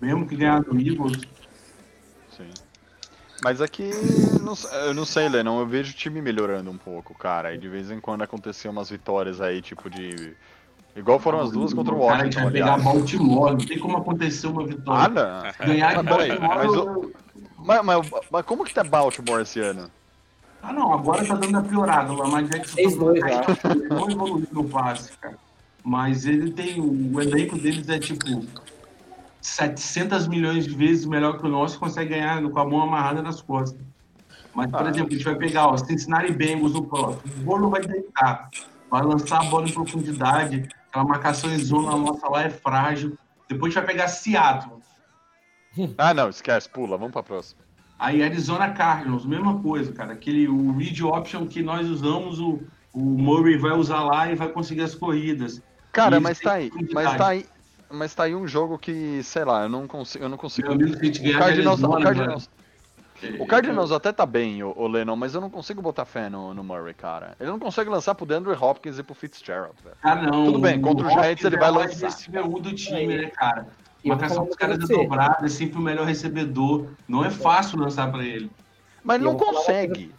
Mesmo que ganhar do Eagles, Sim. Mas aqui, não eu não sei, Lennon, eu vejo o time melhorando um pouco, cara. E de vez em quando aconteciam umas vitórias aí, tipo de. Igual foram as duas contra o cara, a gente Washington, vai pegar. Baltimore, não tem como acontecer uma Ah, vitória. não. Ganhar de Mas peraí, Baltimore. mas Mas, mas, mas como que tá Baltimore esse ano? Ah, não, agora tá dando a piorada. O Lamar Jackson 6-2 tá- já. ele não evoluiu no passe, cara. Mas ele tem. O elenco deles é tipo 700 milhões de vezes melhor que o nosso consegue ganhar com a mão amarrada nas costas. Mas, por Ah. exemplo, a gente vai pegar ó, Cincinnati Bengals no próximo. O bolo vai deitar. Vai lançar a bola em profundidade. Aquela marcação em zona nossa lá é frágil. Depois a gente vai pegar Seattle. Ah, não, esquece, pula, vamos pra próxima. Aí Arizona Cardinals, mesma coisa, cara. Aquele o read option que nós usamos, o, o Murray vai usar lá e vai conseguir as corridas. Cara, mas tá aí, mas tá aí. Mas tá aí um jogo que, sei lá, eu não consigo. Eu não consigo. O ganhar Cardinals, o Cardinals, o Cardinals até tá bem, o, o Lennon, mas eu não consigo botar fé no, no Murray, cara. Ele não consegue lançar pro DeAndre Hopkins e pro Fitzgerald, velho. Ah, não. Tudo bem, contra o Giants ele vai é o lançar. recebedor do time, né, cara? Marcação falar dos caras é coisa pra você. dobrada, é sempre o melhor recebedor. Não é fácil lançar pra ele. Mas não consegue.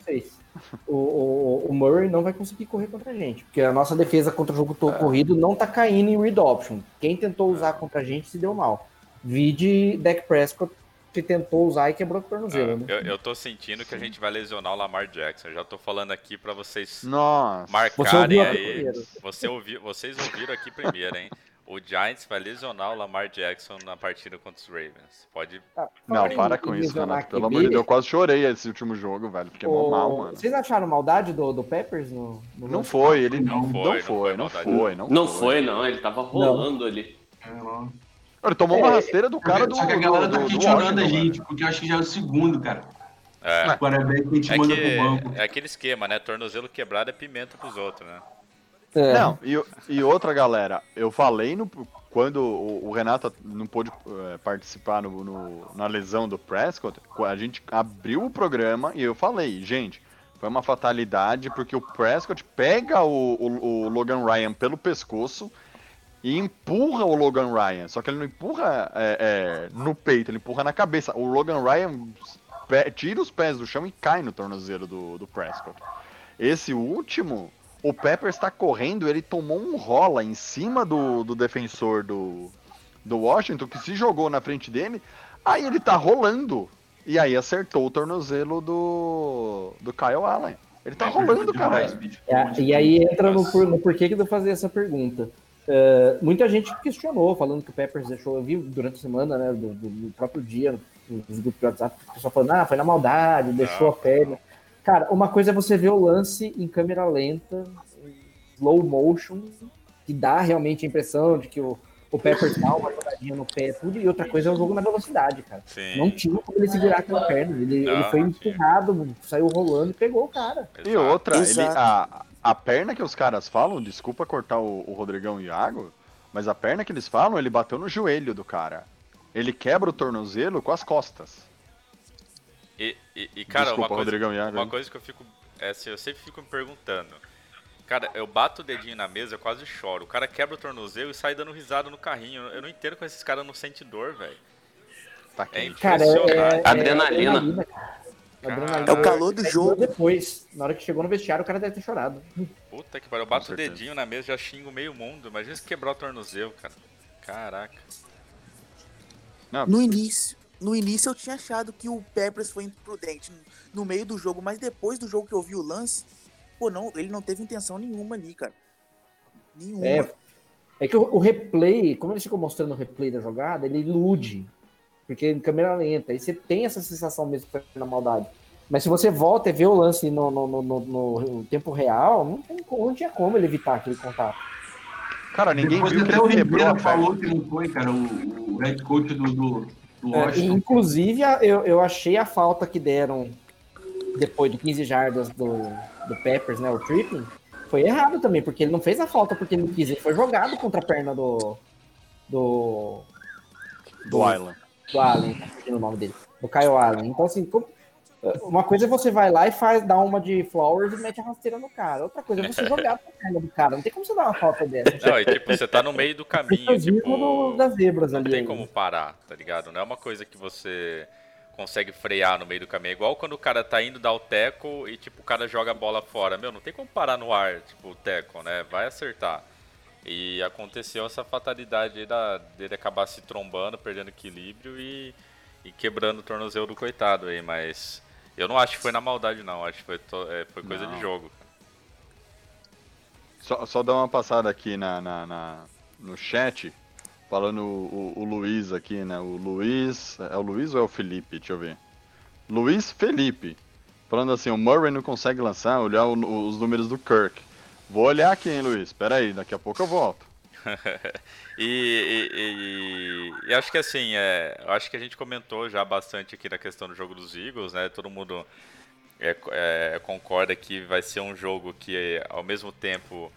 O, o, o Murray não vai conseguir correr contra a gente, porque a nossa defesa contra o jogo todo corrido não tá caindo em read option. Quem tentou usar contra a gente se deu mal. Vide Dak Prescott que tentou usar e quebrou o tornozelo, né? Eu, eu tô sentindo que a gente vai lesionar o Lamar Jackson. Eu já tô falando aqui pra vocês Nossa. Você marcarem ouviu aí. Você ouvi, vocês ouviram aqui primeiro, hein? O Giants vai lesionar o Lamar Jackson na partida contra os Ravens. Pode. Ah, Não, para com isso, Renato. Pelo amor de Deus, eu quase chorei esse último jogo, velho. Fiquei o- mal, mano. Vocês acharam maldade do, do Peppers no, no Não foi, ele Não não, foi, não não foi, foi não foi, não Não foi. foi, não. Ele tava rolando ali. É, ó. Ele tomou uma É, rasteira do cara do, Só que a galera do, tá do, a gente, velho. porque eu acho que já é o segundo, cara. É. Quarterback a gente É, manda que, pro banco. é aquele esquema, né? Tornozelo quebrado é pimenta pros outros, né? É. Não, e, e outra galera, eu falei no, quando o, o Renato não pôde eh, participar no, no- na lesão do Prescott, a gente abriu o programa e eu falei, gente, foi uma fatalidade porque o Prescott pega o, o- o Logan Ryan pelo pescoço e empurra o Logan Ryan. Só que ele não empurra é, é, no peito, ele empurra na cabeça. O Logan Ryan tira os pés do chão e cai no tornozelo do, do Prescott. Esse último, o Peppers está correndo, ele tomou um rola em cima do, do defensor do, do Washington, que se jogou na frente dele, aí ele tá rolando. E aí acertou o tornozelo do, do Kyle Allen. Ele tá rolando, demais, cara. É, e aí entra no, por- no porquê que eu fazer essa pergunta. É, muita gente questionou, falando que o Peppers deixou. Eu vi durante a semana, né, do, do- do próprio dia, nos grupos de WhatsApp, o pessoal falando, ah, foi na maldade, deixou a perna. Cara, uma coisa é você ver o lance em câmera lenta, em slow motion, que dá realmente a impressão de que o, o Peppers dá uma jogadinha no pé, tudo, e outra coisa é o jogo na velocidade, cara. Sim. Não tinha como ele segurar aquela perna. Ele, Não, ele foi empurrado, saiu rolando e pegou o cara. E outra, ele, a, a perna que os caras falam, desculpa cortar o, o Rodrigão e o Iago, mas a perna que eles falam, ele bateu no joelho do cara. Ele quebra o tornozelo com as costas. E, e- e, cara, Desculpa, uma, coisa, Rodrigão Iago. uma coisa que eu fico. É, assim, eu sempre fico me perguntando. Cara, eu bato o dedinho na mesa, eu quase choro. O cara quebra o tornozelo e sai dando risada no carrinho. Eu não entendo como esses caras não sentem dor, velho. Tá É quente. Cara, é, é, Impressionante. é Adrenalina. cara. Adrenalina. É o calor do jogo. Depois, na hora que chegou no vestiário, o cara deve ter chorado. Puta que pariu. Eu bato o dedinho na mesa já xingo meio mundo. Imagina se quebrar o tornozelo, cara. Caraca. Não, No início, no início eu tinha achado que o Peppers foi imprudente no meio do jogo, mas depois do jogo que eu vi o lance, pô, não, ele não teve intenção nenhuma ali, cara. Nenhuma. É, é que o, o replay, como ele ficou mostrando o replay da jogada, ele ilude. Porque em câmera lenta. Aí você tem essa sensação mesmo que foi na maldade. Mas se você volta e vê o lance no, no, no, no- no tempo real, não, tem, como- não tinha como ele evitar aquele contato. Cara, ninguém Depois viu que até o ele quebrou falou que não foi, cara, o, o head coach do, do, do É, e, Washington. inclusive, eu, eu achei a falta que deram depois de 15 jardas do, do Peppers, né? O tripping, foi errado também, porque ele não fez a falta porque ele não quis, ele foi jogado contra a perna do. Do. Do Island. do Allen, tá o nome dele, do Kyle Allen. Então, assim, uma coisa é você vai lá e faz, dá uma de Flowers e mete a rasteira no cara. Outra coisa é você jogar pra perna do cara. Não tem como você dar uma falta dessa. Não, e tipo, você tá no meio do caminho, Preciosismo tipo. do- das zebras Não ali. tem ainda. como parar, tá ligado? Não é uma coisa que você consegue frear no meio do caminho. É igual quando o cara tá indo dar o teco e, tipo, o cara joga a bola fora. Meu, não tem como parar no ar, tipo, o teco, né? Vai acertar. E aconteceu essa fatalidade aí da, dele acabar se trombando, perdendo equilíbrio e, e quebrando o tornozelo do coitado aí, mas eu não acho que foi na maldade, não. Acho que foi, to- é, foi coisa Não. de jogo. Só, só dar uma passada aqui na, na- na- no chat, falando o, o, o Luiz aqui, né? O Luiz. É o Luiz ou é o Felipe? Deixa eu ver. Luiz Felipe. Falando assim, o Murray não consegue lançar, olhar o- os números do Kirk. Vou olhar aqui, hein, Luiz? Pera aí, daqui a pouco eu volto. E, e- e- e acho que assim, é, acho que a gente comentou já bastante aqui na questão do jogo dos Eagles, né? Todo mundo é, é, concorda que vai ser um jogo que, ao mesmo tempo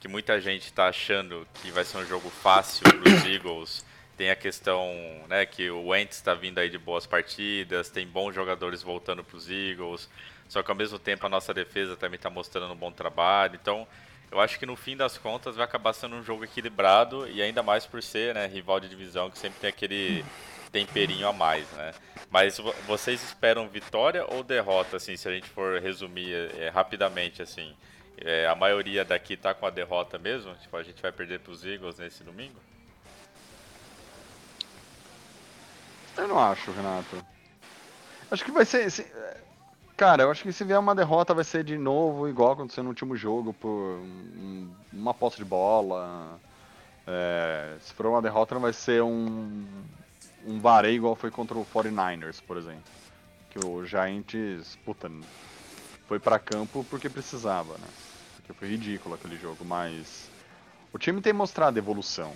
que muita gente está achando que vai ser um jogo fácil para os Eagles, tem a questão né, que o Wentz está vindo aí de boas partidas, tem bons jogadores voltando para os Eagles, só que ao mesmo tempo a nossa defesa também está mostrando um bom trabalho, então eu acho que no fim das contas vai acabar sendo um jogo equilibrado e ainda mais por ser né, rival de divisão que sempre tem aquele temperinho a mais, né? Mas vo- vocês esperam vitória ou derrota, assim, se a gente for resumir é, rapidamente, assim? É, a maioria daqui tá com a derrota mesmo? Tipo, a gente vai perder pros Eagles nesse domingo? Eu não acho, Renato. Acho que vai ser. se- Cara, eu acho que se vier uma derrota vai ser de novo igual aconteceu no último jogo, por um- uma posse de bola. É, se for uma derrota não vai ser um, um vareio igual foi contra o 49ers, por exemplo. Que o Giants, puta, foi pra campo porque precisava, né? Porque foi ridículo aquele jogo, mas o time tem mostrado evolução.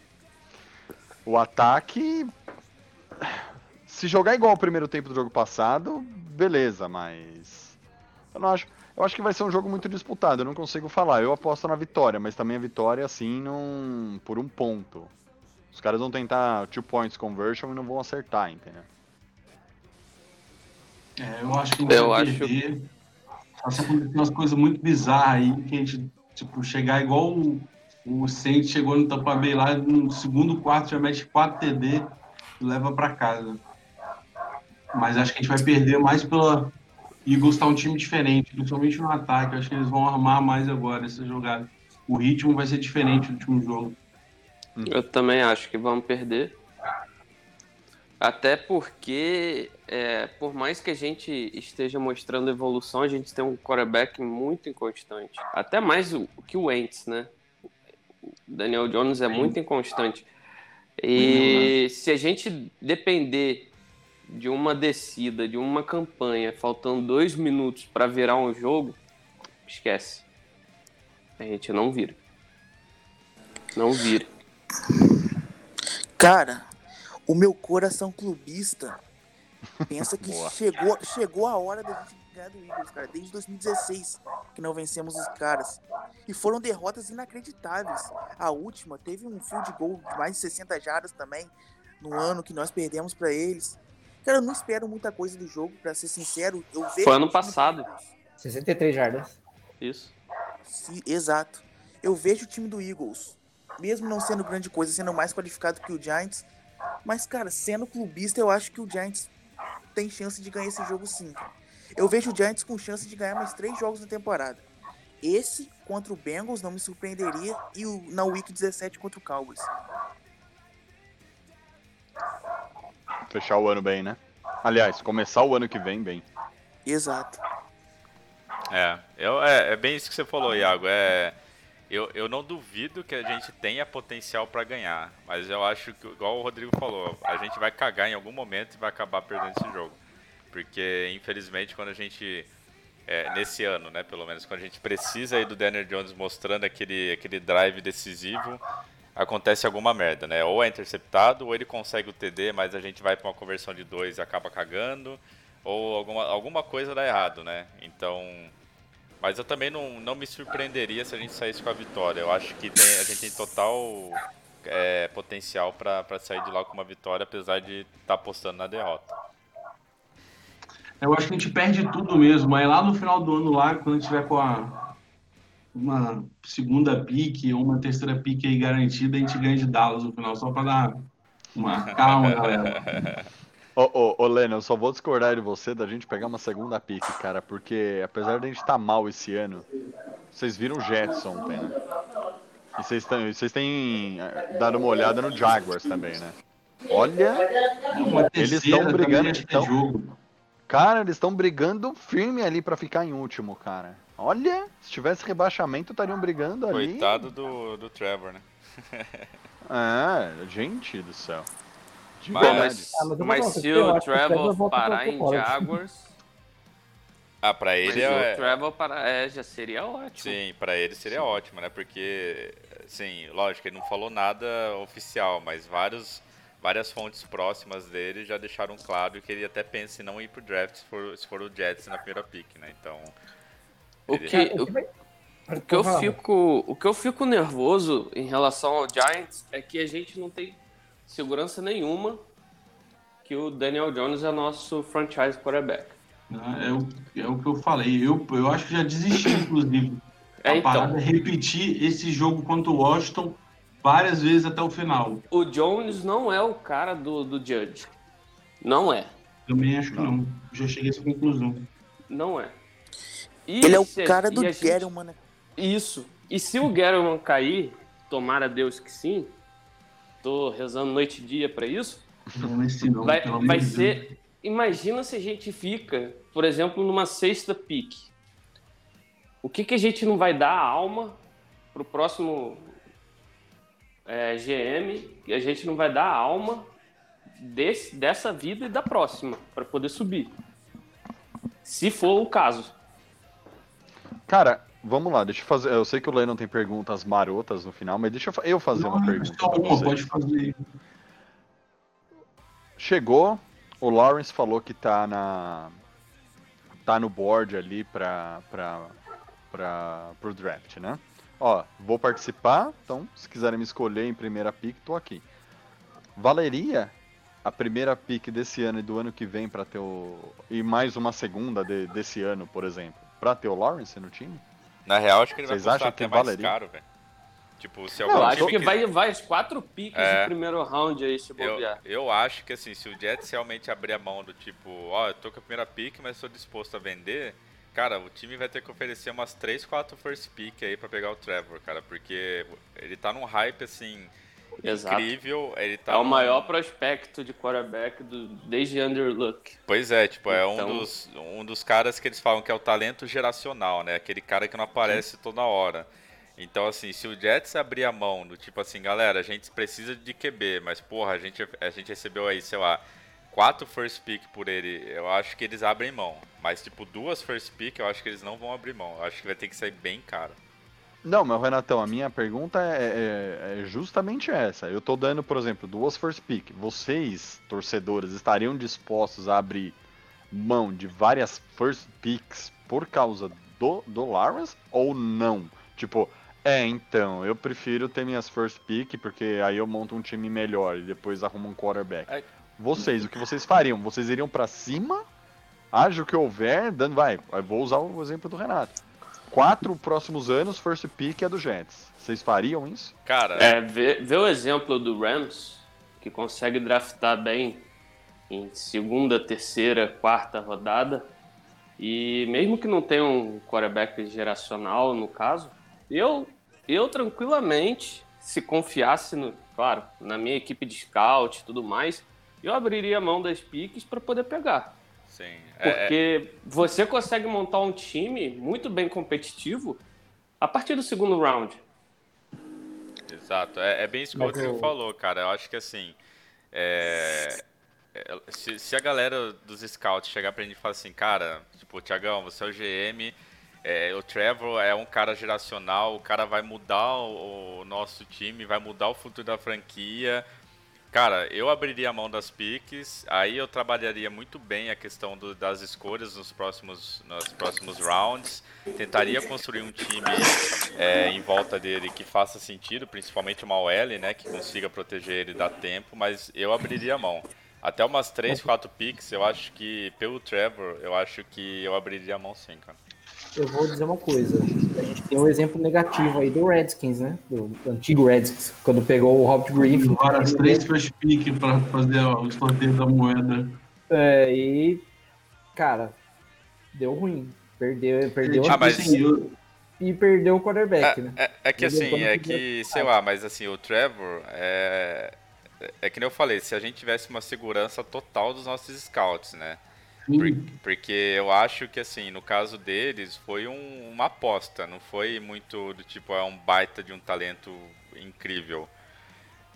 o ataque se se jogar igual o primeiro tempo do jogo passado, beleza, mas. Eu não acho. Eu acho que vai ser um jogo muito disputado, eu não consigo falar. Eu aposto na vitória, mas também a vitória, assim, não... por um ponto. Os caras vão tentar two points conversion e não vão acertar, entendeu? É, eu acho que Eu acho- perder. Só se acontecer umas coisas muito bizarras aí, que a gente, tipo, chegar igual o, o Saints chegou no Tampa Bay lá, no segundo quarto já mete 4 TD e leva pra casa. Mas acho que a gente vai perder mais pela Eagles tá um time diferente, principalmente no ataque. Acho que eles vão armar mais agora essa jogada. O ritmo vai ser diferente do último jogo. Eu também acho que vamos perder. Até porque, é, por mais que a gente esteja mostrando evolução, a gente tem um quarterback muito inconstante. Até mais o, que o Wentz, né? O Daniel Jones é muito inconstante. E se a gente depender de uma descida, de uma campanha, faltando dois minutos para virar um jogo, esquece. A gente não vira. Não vira. Cara, o meu coração clubista pensa que Boa. chegou, chegou a hora da gente ganhar do Eagles, cara. Desde 2016 que não vencemos os caras. E foram derrotas inacreditáveis. A última teve um field goal de mais de 60 jardas também, no ano que nós perdemos pra eles. Cara, eu não espero muita coisa do jogo, pra ser sincero. Eu vejo Foi ano passado. Eagles. 63 jardas. Isso. Sim, exato. Eu vejo o time do Eagles, mesmo não sendo grande coisa, sendo mais qualificado que o Giants. Mas, cara, sendo clubista, eu acho que o Giants tem chance de ganhar esse jogo sim. cara. Eu vejo o Giants com chance de ganhar mais três jogos na temporada. Esse contra o Bengals não me surpreenderia e o na Week 17 contra o Cowboys. Fechar o ano bem, né? Aliás, começar o ano que vem bem. Exato. É, eu, é, é bem isso que você falou, Iago. É, eu, eu não duvido que a gente tenha potencial para ganhar, mas eu acho que, igual o Rodrigo falou, a gente vai cagar em algum momento e vai acabar perdendo esse jogo. Porque, infelizmente, quando a gente. é, nesse ano, né, pelo menos, quando a gente precisa aí do Daniel Jones mostrando aquele, aquele drive decisivo, acontece alguma merda, né? Ou é interceptado, ou ele consegue o TD, mas a gente vai para uma conversão de dois e acaba cagando ou alguma, alguma coisa dá errado, né? Então. Mas eu também não, não me surpreenderia se a gente saísse com a vitória. Eu acho que tem- a gente tem total é, potencial para sair de lá com uma vitória, apesar de estar tá apostando na derrota. Eu acho que a gente perde tudo mesmo. Aí lá no final do ano, lá, quando a gente tiver com a, uma segunda pique ou uma terceira pique aí garantida, a gente ganha de Dallas no final, só pra dar uma calma, galera. Ô, ô, ô, Leno, eu só vou discordar de você da gente pegar uma segunda pique, cara, porque apesar da gente estar mal esse ano, vocês viram o Jetson ontem, né? E vocês tão- vocês têm eh, dado uma olhada no Jaguars também, né? Olha, Eles tão também brigando, é jogo. cara, eles estão brigando firme ali pra ficar em último, cara. Olha, se tivesse rebaixamento, estariam brigando ali. Coitado do, do Trevor, né? É, gente do céu. De Mas- verdade. Ah, mas Mas se eu o Trevor parar em. Jaguars, Ah, pra ele se é. o Trevor parar, é, já seria ótimo. Sim, pra ele seria ótimo, né? Porque, sim, lógico, ele não falou nada oficial, mas vários, várias fontes próximas dele já deixaram claro que ele até pensa em não ir pro draft se for, se for o Jets na primeira pick, né? Então, O Ele- que, O o, que o eu fico, o que eu fico nervoso em relação ao Giants é que a gente não tem segurança nenhuma que o Daniel Jones é nosso franchise quarterback. É o, é o que eu falei. Eu, eu acho que já desisti, inclusive. É, a então. parada é repetir esse jogo contra o Washington várias vezes até o final. O Jones não é o cara do, do Judge. Não é. Também acho que não. Já cheguei a essa conclusão. Não é. E Ele é o se cara do gente- Gettleman, né? Isso. E se o Gettleman cair, tomara Deus que sim, tô rezando noite e dia pra isso, Não, não, vai, pelo amor vai Deus. ser... Imagina se a gente fica, por exemplo, numa sexta pique. O que, que a gente não vai dar a alma pro próximo é, GM e a gente não vai dar a alma desse, dessa vida e da próxima para poder subir. Se for o caso. Cara, vamos lá, deixa eu fazer. Eu sei que o Lennon tem perguntas marotas no final, mas deixa eu, fa- eu fazer uma Não, pergunta. só pra uma, vocês. pode fazer. Chegou o Lawrence falou que tá na tá no board ali para para para pro draft, né? Ó, vou participar, então se quiserem me escolher em primeira pick, tô aqui. Valeria a primeira pick desse ano e do ano que vem para ter o e mais uma segunda de, desse ano, por exemplo, para ter o Lawrence no time? Na real, acho que ele Vocês vai acham custar que até mais valeria? caro, velho. Tipo, se Eu algum acho time que que- vai, vai os quatro piques É. do primeiro round aí, se Eu, bobear. eu acho que assim, se o Jets realmente abrir a mão do tipo, ó, eu tô com a primeira pick, mas sou disposto a vender, cara, o time vai ter que oferecer umas 3, 4 first pick aí pra pegar o Trevor, cara, porque ele tá num hype assim Exato. incrível, ele tá É o maior prospecto de quarterback do, desde Andrew Luck. Pois é, tipo, é Então- um dos um dos caras que eles falam que é o talento geracional, né? Aquele cara que não aparece toda hora. Então, assim, se o Jets abrir a mão do tipo assim, galera, a gente precisa de QB, mas porra, a gente, a gente recebeu aí, sei lá, quatro first pick por ele, eu acho que eles abrem mão. Mas, tipo, duas first pick, eu acho que eles não vão abrir mão. Eu acho que vai ter que sair bem caro. Não, mas Renatão, a minha pergunta é, é- é justamente essa. Eu tô dando, por exemplo, duas first pick. Vocês, torcedores, estariam dispostos a abrir mão de várias first picks por causa do, do Lawrence ou não? Tipo, é, então, eu prefiro ter minhas first pick porque aí eu monto um time melhor e depois arrumo um quarterback. É. Vocês, o que vocês fariam? Vocês iriam pra cima? Haja o que houver, dando, vai, eu vou usar o exemplo do Renato. Quatro próximos anos, first pick é do Jets. Vocês fariam isso? Cara, É, vê, vê o exemplo do Rams, que consegue draftar bem em segunda, terceira, quarta rodada. E mesmo que não tenha um quarterback geracional, no caso, eu, eu tranquilamente, se confiasse, no, claro, na minha equipe de scout e tudo mais, eu abriria a mão das piques para poder pegar. Sim. É, é- Porque você consegue montar um time muito bem competitivo a partir do segundo round. Exato, é, é bem isso que o Rodrigo eu- falou, cara. Eu acho que assim. é, é, se, se a galera dos scouts chegar pra gente e falar assim, cara, tipo, Tiagão, você é o GM, é, o Trevor é um cara geracional, o cara vai mudar o, o nosso time, vai mudar o futuro da franquia. Cara, eu abriria a mão das piques, aí eu trabalharia muito bem a questão do- das escolhas nos próximos, nos próximos rounds, tentaria construir um time é, em volta dele que faça sentido, principalmente uma OL, né, que consiga proteger ele e dar tempo, mas eu abriria a mão. Até umas 3, 4 picks, eu acho que, pelo Trevor, eu acho que eu abriria a mão sim, cara. Eu vou dizer uma coisa. A gente tem um exemplo negativo aí do Redskins, né? Do, do antigo Redskins, quando pegou o Robert Griffin. Levaram as três first pick pra fazer o sorteio da moeda. É, e, cara, deu ruim. Perdeu, perdeu Ah, mas- Assim, e perdeu o quarterback, né? É, é que Ele assim, é que, sei lá, mas assim, o Trevor é. É que nem eu falei, se a gente tivesse uma segurança total dos nossos scouts, né? Por- porque eu acho que, assim, no caso deles, foi um- uma aposta, não foi muito do tipo, é um baita de um talento incrível.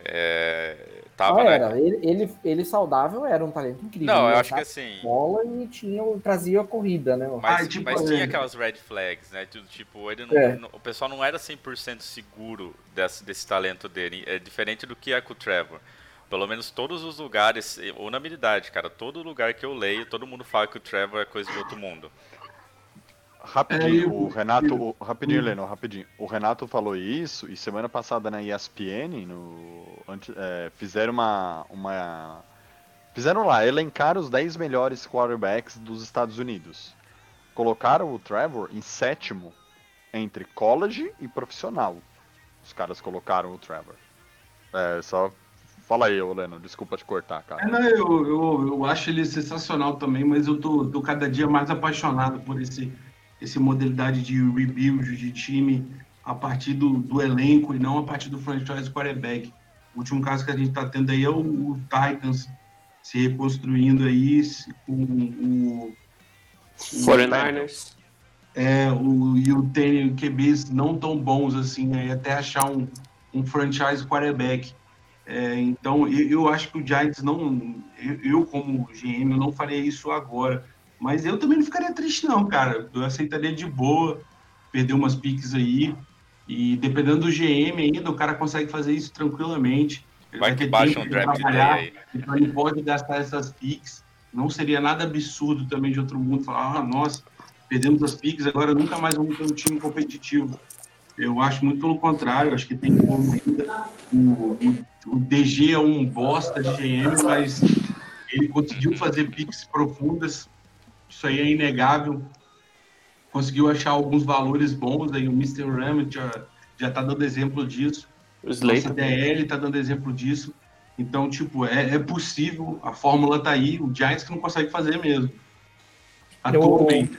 É, tava, Ah, né? era. Ele, ele, ele saudável era um talento incrível. Não, eu Ele acho que assim. bola e tinha, trazia a corrida, né? Mas, Ah, tipo, mas é. tinha aquelas red flags, né? Tudo, tipo, ele não, É. não- o pessoal não era 100% seguro desse, desse talento dele. É diferente do que é com o Trevor. Pelo menos todos os lugares, unanimidade, cara. Todo lugar que eu leio, todo mundo fala que o Trevor é coisa de outro mundo. Rapidinho, É, o Renato. o- rapidinho, Leno, rapidinho. O Renato falou isso e semana passada na ESPN, no, antes- é, fizeram uma, uma. Fizeram lá, elencaram os 10 melhores quarterbacks dos Estados Unidos. Colocaram o Trevor em sétimo entre college e profissional. Os caras colocaram o Trevor. É, só. Fala aí, ô Leno, desculpa te cortar, É, cara. não, eu, eu, eu acho ele sensacional também, mas eu tô, tô cada dia mais apaixonado por esse, esse modalidade de rebuild de time a partir do, do elenco e não a partir do franchise quarterback. O último caso que a gente tá tendo aí é o, o Titans se reconstruindo aí com o, 49ers. é, o, e o QBs não tão bons assim, aí até achar um, um franchise quarterback. É, então, eu, eu acho que o Giants não. Eu, eu, como GM, eu não faria isso agora. Mas eu também não ficaria triste, não, cara. Eu aceitaria de boa, perder umas piques aí. E dependendo do GM ainda, o cara consegue fazer isso tranquilamente. Ele Vai que baixa um draft aí. Então ele pode gastar essas piques Não seria nada absurdo também de outro mundo falar, ah, nossa, perdemos as piques, agora nunca mais vamos ter um time competitivo. Eu acho muito pelo contrário, acho que tem ainda. O, o, o DG é um bosta de GM, mas ele conseguiu fazer piques profundas, isso aí é inegável. Conseguiu achar alguns valores bons, aí o Mr. Ramit já, já tá dando exemplo disso. O Slater. DL tá dando exemplo disso. Então, tipo, é, é possível, a fórmula tá aí, o Giants que não consegue fazer mesmo. Atualmente.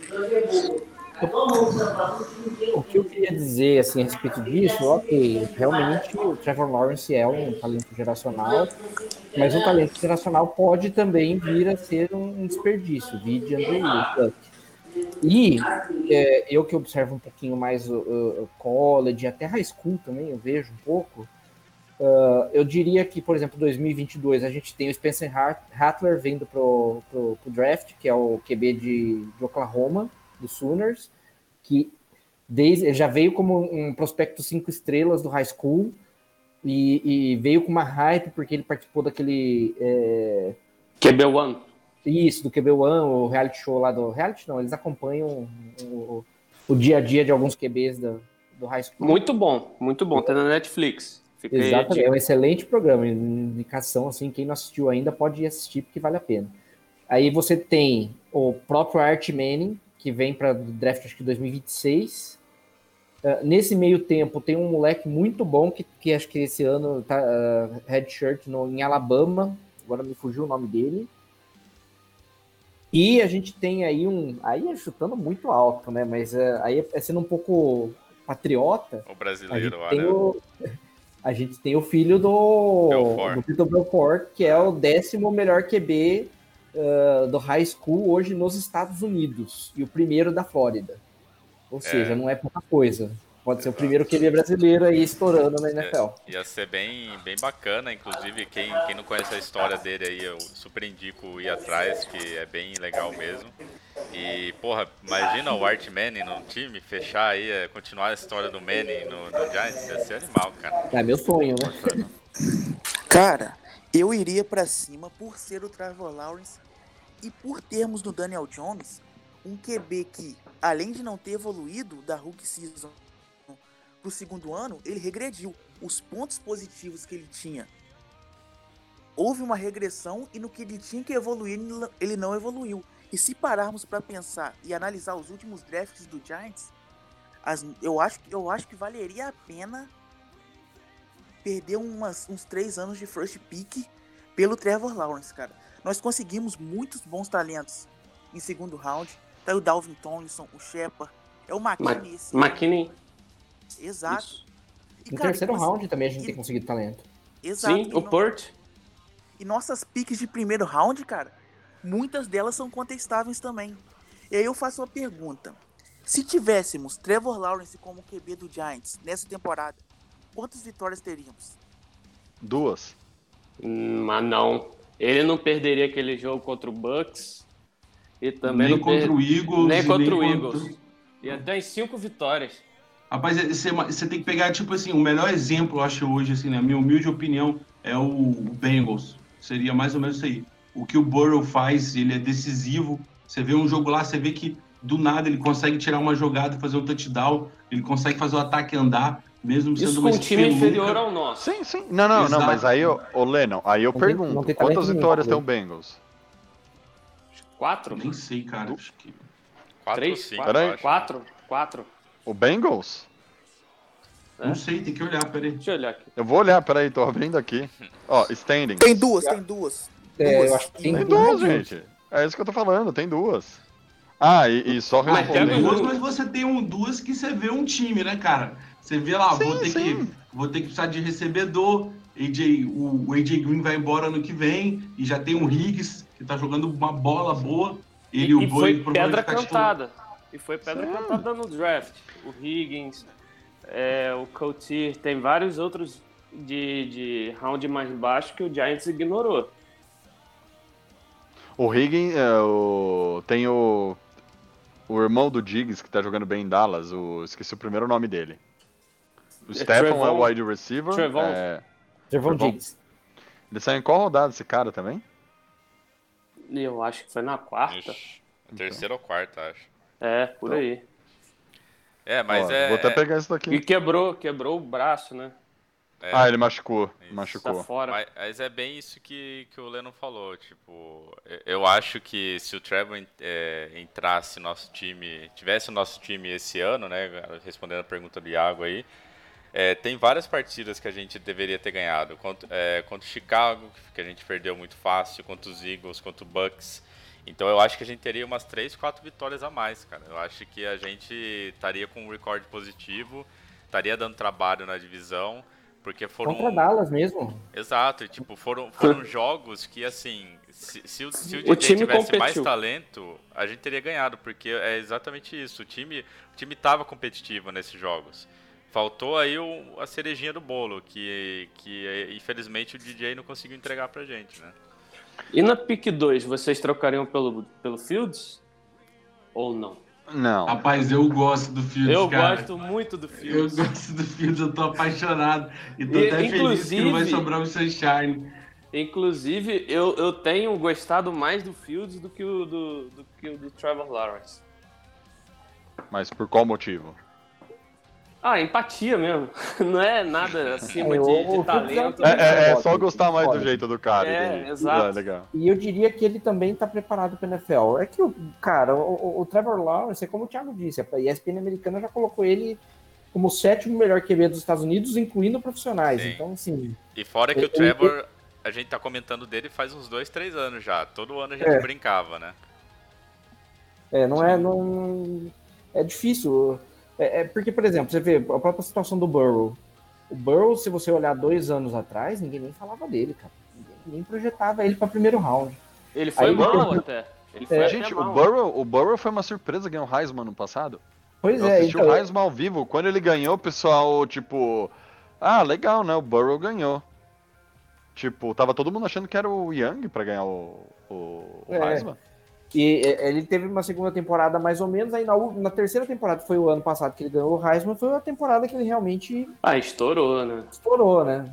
O que eu queria dizer assim, a respeito disso, ok, realmente o Trevor Lawrence é um talento geracional, mas um talento geracional pode também vir a ser um desperdício, vide Andrew Luck. E é, eu que observo um pouquinho mais o, o- o college, até high school também, eu vejo um pouco, ah, eu diria que, por exemplo, 2022 a gente tem o Spencer Hat- Rattler vindo pro, pro draft, que é o QB de, de Oklahoma, do Sooners, que desde, já veio como um prospecto cinco estrelas do high school e, e veio com uma hype porque ele participou daquele é, QB1. isso do QB1, o reality show lá do reality não, eles acompanham o, o dia a dia de alguns QBs do, do high school. Muito bom, muito bom. Tá na Netflix. A Exatamente, dica. é um excelente programa, indicação assim, quem não assistiu ainda pode ir assistir porque vale a pena. Aí você tem o próprio Art Manning, que vem para o draft acho que 2026. Ah, nesse meio tempo tem um moleque muito bom que, que acho que esse ano tá uh, redshirt no, em Alabama, agora me fugiu o nome dele. E a gente tem aí um, aí é chutando muito alto, né? Mas ah, aí é sendo um pouco patriota, O a gente brasileiro, tem olha. o, a gente tem o filho do, Belfort. do Vitor Belfort, que é o décimo melhor QB ah, do high school hoje nos Estados Unidos e o primeiro da Flórida. Ou seja, não é pouca coisa. Pode ser o primeiro QB brasileiro aí estourando na NFL. Ia ser bem, bem bacana, inclusive quem, quem não conhece a história dele aí, eu super indico ir atrás, que é bem legal mesmo. E, porra, imagina o Art Manning no time, fechar aí, é, continuar a história do Manning no, no Giants, ia ser animal, cara. É meu sonho, né? Cara, eu iria pra cima por ser o Trevor Lawrence e por termos no Daniel Jones um QB que, além de não ter evoluído da rookie season pro segundo ano, ele regrediu. Os pontos positivos que ele tinha, houve uma regressão e no que ele tinha que evoluir, ele não- evoluiu. E se pararmos pra pensar e analisar os últimos drafts do Giants, as- eu, acho, que- eu acho que valeria a pena perder umas, uns três anos de first pick pelo Trevor Lawrence, cara. Nós conseguimos muitos bons talentos em segundo round. Tá aí o Dalvin Tomlinson, o Shepard, é o Ma McKinney. esse- McKinney. Exato. Isso. E, No cara, terceiro e round também a gente e- tem conseguido talento. Exato. Sim, o no- Port. E nossas piques de primeiro round, cara, muitas delas são contestáveis também. E aí eu faço uma pergunta. Se tivéssemos Trevor Lawrence como QB do Giants nessa temporada, quantas vitórias teríamos? Duas. Hum, Mas não. Ele não perderia aquele jogo contra o Bucks. E também nem contra per- o Eagles. Nem e contra o contra- Eagles. E até em cinco vitórias. Rapaz, é- você, tem que pegar, tipo assim, o melhor exemplo, eu acho, hoje, assim, na minha humilde opinião, é o Bengals. Seria mais ou menos isso aí. O que o Burrow faz, ele é decisivo. Você vê um jogo lá, você vê que do nada ele consegue tirar uma jogada e fazer um touchdown. Ele consegue fazer o ataque andar, mesmo sendo Isso com um time inferior ao nosso. Sim, sim. Não, não, não, Exato. mas aí, ô ô, Lennon, aí eu Não tem- pergunto, não tem talento quantas vitórias né? tem o Bengals? Quatro? Nem sei, cara. Acho que... Quatro Três? cinco, quatro? Quatro? Quatro? O Bengals? É. Não sei, tem que olhar, peraí. Deixa eu olhar aqui. Eu vou olhar, peraí, tô abrindo aqui. Ó, standing. Tem duas, tem duas. É, Duas. eu acho que tem Tem duas, duas, gente. É isso que eu tô falando, tem duas. Ah, e, e só Mas Tem pega respondendo. duas, mas você tem um, duas que você vê um time, né, cara? Você vê lá, vou Sim, ter sim. que vou ter que precisar de recebedor. AJ, o, o AJ Green vai embora ano que vem e já tem o Higgs que tá jogando uma bola boa. Ele e o e foi pedra tá titular. cantada. E foi pedra Sim. cantada no draft. O Higgins, é, o Coutir, tem vários outros de, de round mais baixo que o Giants ignorou. O Higgins, é, o... tem o... O irmão do Diggs, que tá jogando bem em Dallas, o... esqueci o primeiro nome dele. O Stefan é o wide receiver. Trevon. É... Trevon Trevon. Diggs. Ele saiu em qual rodada esse cara também? Eu acho que foi na quarta. Ixi, terceira ou quarta, acho. É, por aí. É, mas Ó, é. Vou até pegar isso daqui. E quebrou, quebrou o braço, né? é- Ah, ele machucou. Isso. Machucou. Tá fora. Mas, mas é bem isso que, que o Lennon falou, tipo, eu- acho que se o Trevor é, entrasse no nosso time, tivesse o nosso time esse ano, né, respondendo a pergunta do Iago aí, é, tem várias partidas que a gente deveria ter ganhado, contra, é, contra o Chicago, que a gente perdeu muito fácil, contra os Eagles, contra o Bucks, então eu acho que a gente teria umas 3, 4 vitórias a mais, cara, eu acho que a gente estaria com um recorde positivo, estaria dando trabalho na divisão, porque foram... Contra Dallas mesmo. Exato, e, tipo, foram, foram jogos que, assim, se, se o, se o O DJ time tivesse competiu. mais talento, a gente teria ganhado, porque é exatamente isso. O time, o time tava competitivo nesses jogos. Faltou aí o- a cerejinha do bolo, que, que infelizmente o DJ não conseguiu entregar pra gente, né? E na pick 2, vocês trocariam pelo, pelo Fields? Ou não? Não. Rapaz, eu gosto do Fields, Eu cara. gosto muito do Eu Fields. gosto do Fields, eu tô apaixonado. E tô E, até feliz que não vai inclusive- sobrar o Sunshine. Inclusive, eu, eu tenho gostado mais do Fields do que o do, do, que o do Trevor Lawrence. Mas por qual motivo? Ah, empatia mesmo. Não é nada acima É, de, de talento. É, é- é só gostar mais do jeito do cara. É, entendi. exato. É, legal. E eu diria que ele também tá preparado para NFL. É que, o cara, o, o- o Trevor Lawrence, é como o Thiago disse, a ESPN americana já colocou ele como o sétimo melhor QB dos Estados Unidos, incluindo profissionais. Sim. Então, assim, E fora que o Trevor, a gente tá comentando dele faz uns dois, três anos já. Todo ano a gente É. brincava, né? é, não é. Não, é difícil. É, é porque, por exemplo, você vê a própria situação do Burrow. O Burrow, se você olhar dois anos atrás, ninguém nem falava dele, cara. Ninguém nem projetava ele para primeiro round. Ele foi Aí- mal até. Ele foi É. até Gente, o. Burrow, o Burrow foi uma surpresa ganhar o Heisman no passado. Pois Eu é, assisti então, o Heisman ao vivo. Quando ele ganhou, o pessoal, tipo... Ah, legal, né? O Burrow ganhou. Tipo, tava todo mundo achando que era o Young pra ganhar o, o, o É. Heisman. E é, ele teve uma segunda temporada mais ou menos, aí na, na terceira temporada, que foi o ano passado que ele ganhou o Heisman, foi a temporada que ele realmente Ah, estourou, né? estourou, né?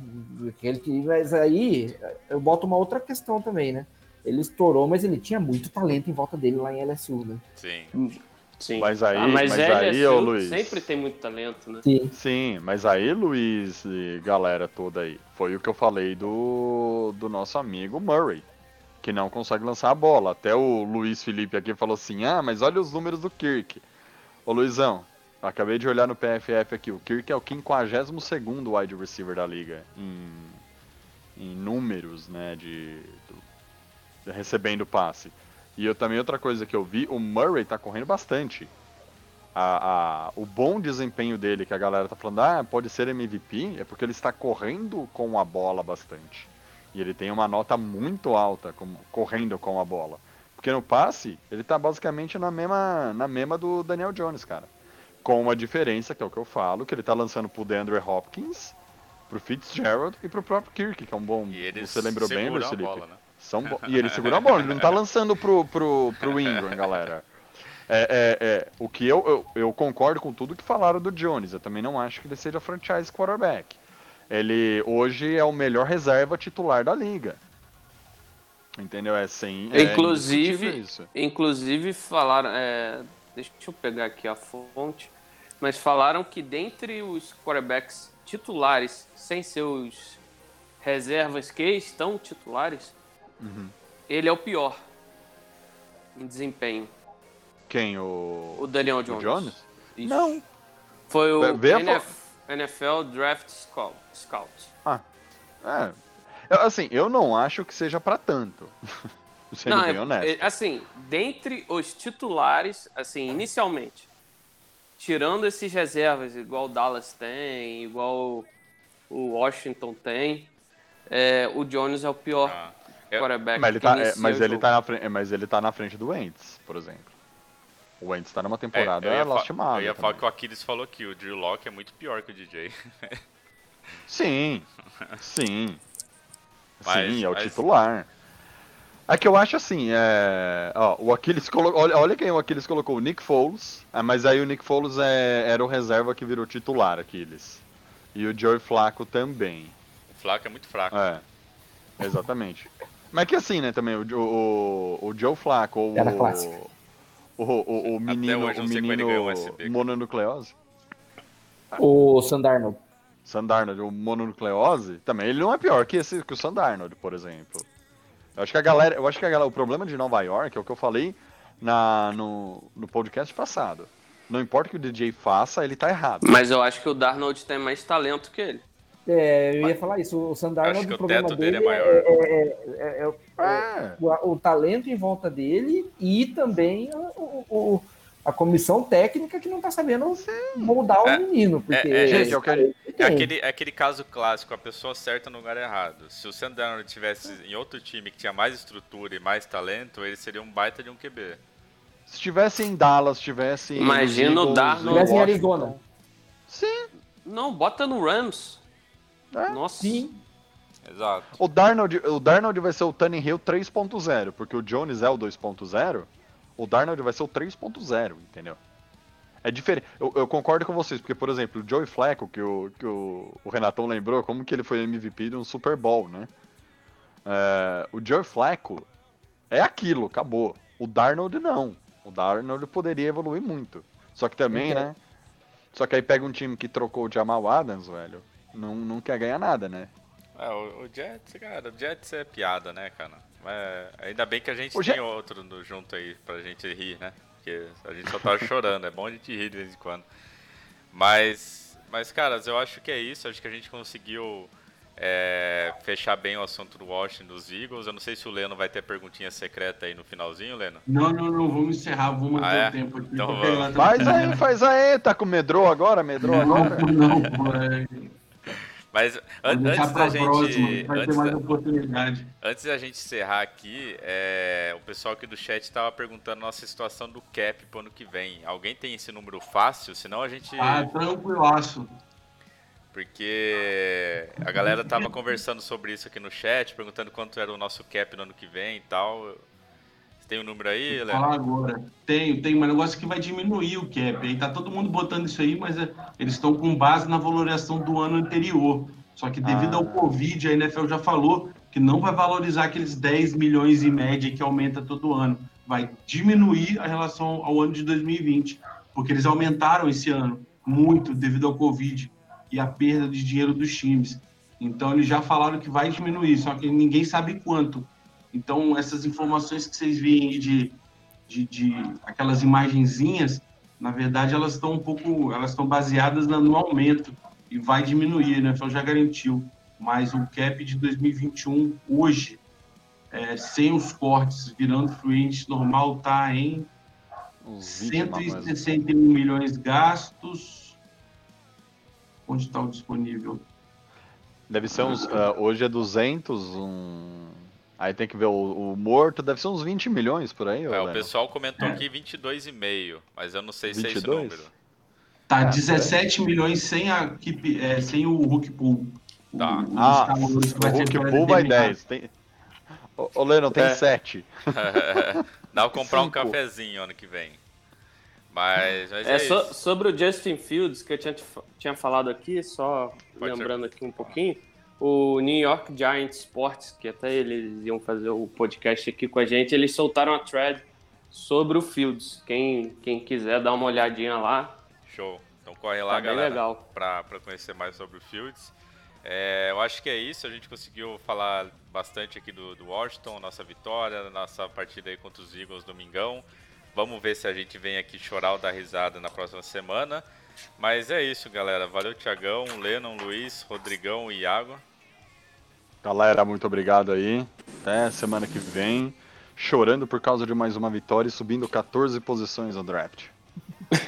Ele- mas aí eu boto uma outra questão também, né? Ele estourou, mas ele tinha muito talento em volta dele lá em LSU, né? Sim. Sim. Mas aí- Ah, mas, mas LSU aí, ô, Luiz. sempre tem muito talento, né? Sim. Sim, mas aí, Luiz e galera toda aí, foi o que eu falei do, do nosso amigo Murray, que não consegue lançar a bola. Até o Luiz Felipe aqui falou assim: ah, mas olha os números do Kirk. Ô Luizão, acabei de olhar no PFF aqui, o Kirk é o 52 wide receiver da liga em, em números, né, de, do- recebendo passe. E eu também, outra coisa que eu vi, o Murray tá correndo bastante a, a- o bom desempenho dele, que a galera tá falando, ah, pode ser MVP, é porque ele está correndo com a bola bastante. E ele tem uma nota muito alta correndo com a bola. Porque no passe, ele tá basicamente na mesma, na mesma do Daniel Jones, cara. Com uma diferença, que é o que eu falo, que ele tá lançando pro DeAndre Hopkins, pro Fitzgerald e pro próprio Kirk, que é um bom. Você lembrou bem, Luiz Felipe? bola, né? São bo- E ele segura a bola, ele não tá lançando pro, pro, pro Ingram, galera. É, é, é, o que eu, eu, eu concordo com tudo que falaram do Jones. Eu também não acho que ele seja franchise quarterback. Ele hoje é o melhor reserva titular da liga. Entendeu? É sem. é Inclusive- indiscutível isso. Inclusive falaram, é, deixa eu pegar aqui a fonte, mas falaram que dentre os quarterbacks titulares, sem seus reservas que estão titulares, Uhum. ele é o pior em desempenho. Quem? O. O Daniel o Jones. Jones? Isso. Não. Foi o Vê- NFL Draft Scout. Scout. É. Eu- assim, eu não acho que seja pra tanto. Sendo Não, bem é- honesto. é, assim, dentre os titulares, assim, inicialmente, tirando esses reservas, igual o Dallas tem, igual o Washington tem, é, o Jones é o pior Ah, eu- quarterback. Mas ele, que tá, é, mas, ele tá na frente, mas ele tá na frente do Wentz, por exemplo. O Wentz tá numa temporada É, eu ia, fa- lastimável. eu ia falar que o Aquiles falou que o Drew Locke é muito pior que o DJ. Sim, sim. Mas- sim, é o mas- titular. É que eu acho assim, é... Ó, o Aquiles colocou. Olha, olha quem o Aquiles colocou, o Nick Foles. Ah, mas aí o Nick Foles é... era o reserva que virou titular, Aquiles. E o Joey Flaco também. O Flaco é muito fraco. É. Exatamente. Mas que assim, né, também, o, o, o Joe Flacco, ou Era o. o, o, o menino, o menino mononucleose, O Sandarno. Sandarnold, o mononucleose, também, ele não é pior que, esse, que o Sandarnold, por exemplo. Eu acho que a galera, eu acho que a galera, o problema de Nova York é o que eu falei na, no, no podcast passado. Não importa o que o DJ faça, ele tá errado. Mas eu acho que o Darnold tem mais talento que ele. É, eu ia falar isso. O Sandarno, que o problema dele dele é maior. é, é- é- é- É. o, o talento em volta dele e também o, o- a comissão técnica que não tá sabendo moldar o É, menino. Porque é, é, gente, eu quero- É aquele, é aquele caso clássico, a pessoa certa no lugar errado. Se o Sandarno tivesse em outro time que tinha mais estrutura e mais talento, ele seria um baita de um QB. Se tivesse em Dallas, tivesse em Imagina o Eagles, Darnold- em Tivesse em. Arizona. Sim, Não, bota no Rams. É, Nossa. Sim. Exato. O Darnold, o Darnold vai ser o Tannehill 3.0, porque o Jones é o 2.0, o Darnold vai ser o 3.0, entendeu? É diferente. Eu, eu concordo com vocês, porque, por exemplo, o Joey Flacco, que, o, que o, o Renatão lembrou, como que ele foi MVP de um Super Bowl, né? É, o Joey Flacco é aquilo, acabou. O Darnold não. O Darnold poderia evoluir muito. Só que também, né? Só que aí pega um time que trocou o Jamal Adams, velho, não, não quer ganhar nada, né? É, o, o Jets, cara, o Jets é piada, né, cara? Mas ainda bem que a gente O tem Jet- outro no- junto aí pra gente rir, né? Porque a gente só tava chorando, é bom a gente rir de vez em quando. Mas, mas, caras, eu acho que é isso. Acho que a gente conseguiu é, fechar bem o assunto do Washington dos Eagles. Eu não sei se o Leno vai ter perguntinha secreta aí no finalzinho, Leno. Não, não, não, vamos encerrar, vamos manter Ah, é? o tempo aqui. Então vamos. tá- Faz aí, faz aí, tá com medrou agora? Medrou agora? Não, não, é, Mas an- antes da próxima, gente. ter Antes mais da, oportunidade. antes da gente encerrar aqui, é, o pessoal aqui do chat tava perguntando nossa situação do cap pro ano que vem. Alguém tem esse número fácil? Senão a gente. Ah, tranquilaço. Porque a galera tava conversando sobre isso aqui no chat, perguntando quanto era o nosso cap no ano que vem e tal. Tem o número aí, Léo? falar agora. Tem, tem um negócio que vai diminuir o cap. Aí tá todo mundo botando isso aí, mas é, eles estão com base na valorização do ano anterior. Só que devido Ah. ao Covid, a NFL já falou que não vai valorizar aqueles 10 milhões em média que aumenta todo ano. Vai diminuir a relação ao ano de 2020, porque eles aumentaram esse ano muito devido ao Covid e a perda de dinheiro dos times. Então eles já falaram que vai diminuir, só que ninguém sabe quanto. Então essas informações que vocês veem aí de, de, de aquelas imagenzinhas, na verdade elas estão um pouco, elas estão baseadas no aumento e vai diminuir, né? Então já garantiu. Mas o cap de 2021 hoje, é, sem os cortes, virando fluente normal, tá em Uns 20 mais ou menos. 161 milhões gastos. Onde está o disponível? Deve ser uns. ah, hoje é 200, um. Aí tem que ver o, o morto, deve ser uns 20 milhões por aí, É, o pessoal comentou aqui 22,5, mas eu não sei se é esse 22? número. Tá Ah, 17 milhões sem, a, é, sem o Hulk Pool. O- Tá. os Ah, o vai ser Hulk Pool vai determinar. 10. Tem... Ô, ô Leno, tem É. 7. Dá pra comprar um Cinco. cafezinho ano que vem. Mas, mas é, É, so- sobre o Justin Fields, que eu tinha, tinha falado aqui, só Pode lembrando aqui um pouquinho, o New York Giants Sports, que até eles iam fazer o podcast aqui com a gente, eles soltaram a thread sobre o Fields. Quem, quem quiser dar uma olhadinha lá, Show. Então corre lá, tá galera. para conhecer mais sobre o Fields. É, eu acho que é isso, a gente conseguiu falar bastante aqui do, do Washington, nossa vitória, nossa partida aí contra os Eagles domingão. Vamos ver se a gente vem aqui chorar ou dar risada na próxima semana. Mas é isso, galera. Valeu, Tiagão, Lennon, Luiz, Rodrigão e Iago. Galera, muito obrigado aí. Até semana que vem. Chorando por causa de mais uma vitória e subindo 14 posições no draft.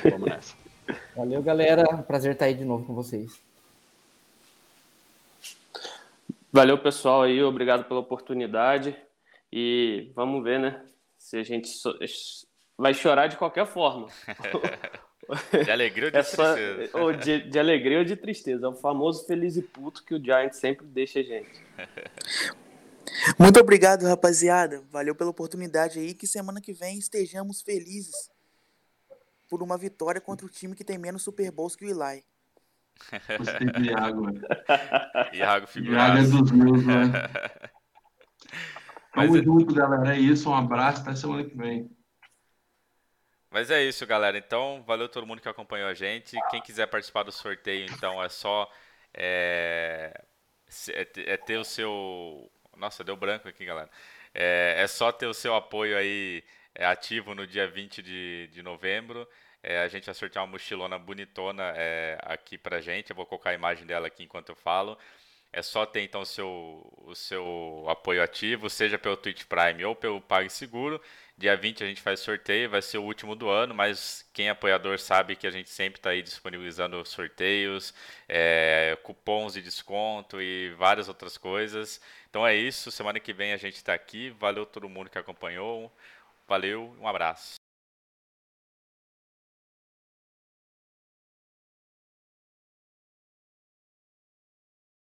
Vamos nessa. Valeu, galera. Prazer estar aí de novo com vocês. Valeu, pessoal, aí, obrigado pela oportunidade. E vamos ver, né? Se a gente so- vai chorar de qualquer forma. De alegria ou de É só, tristeza? ou de, de alegria ou de tristeza. É o famoso feliz e puto que o Giants sempre deixa a gente. Muito obrigado, rapaziada. Valeu pela oportunidade aí. Que semana que vem estejamos felizes por uma vitória contra o time que tem menos Super Bowls que o Eli. Gostei do Iago. Iago Iago é dos meus, né? Tamo é- junto, galera. É isso. Um abraço. Até semana que vem. Mas é isso, galera. Então, valeu todo mundo que acompanhou a gente. Quem quiser participar do sorteio, então é só é, se- é é ter o seu. Nossa, deu branco aqui, galera. É, é só ter o seu apoio aí é, ativo no dia 20 de, de novembro. É, a gente vai sortear uma mochilona bonitona é, aqui pra gente. Eu vou colocar a imagem dela aqui enquanto eu falo. É só ter então o seu, o seu apoio ativo, seja pelo Twitch Prime ou pelo PagSeguro. Dia 20 a gente faz sorteio, vai ser o último do ano, mas quem é apoiador sabe que a gente sempre está aí disponibilizando sorteios, é, cupons de desconto e várias outras coisas. Então é isso, semana que vem a gente está aqui. Valeu todo mundo que acompanhou. Valeu, um abraço.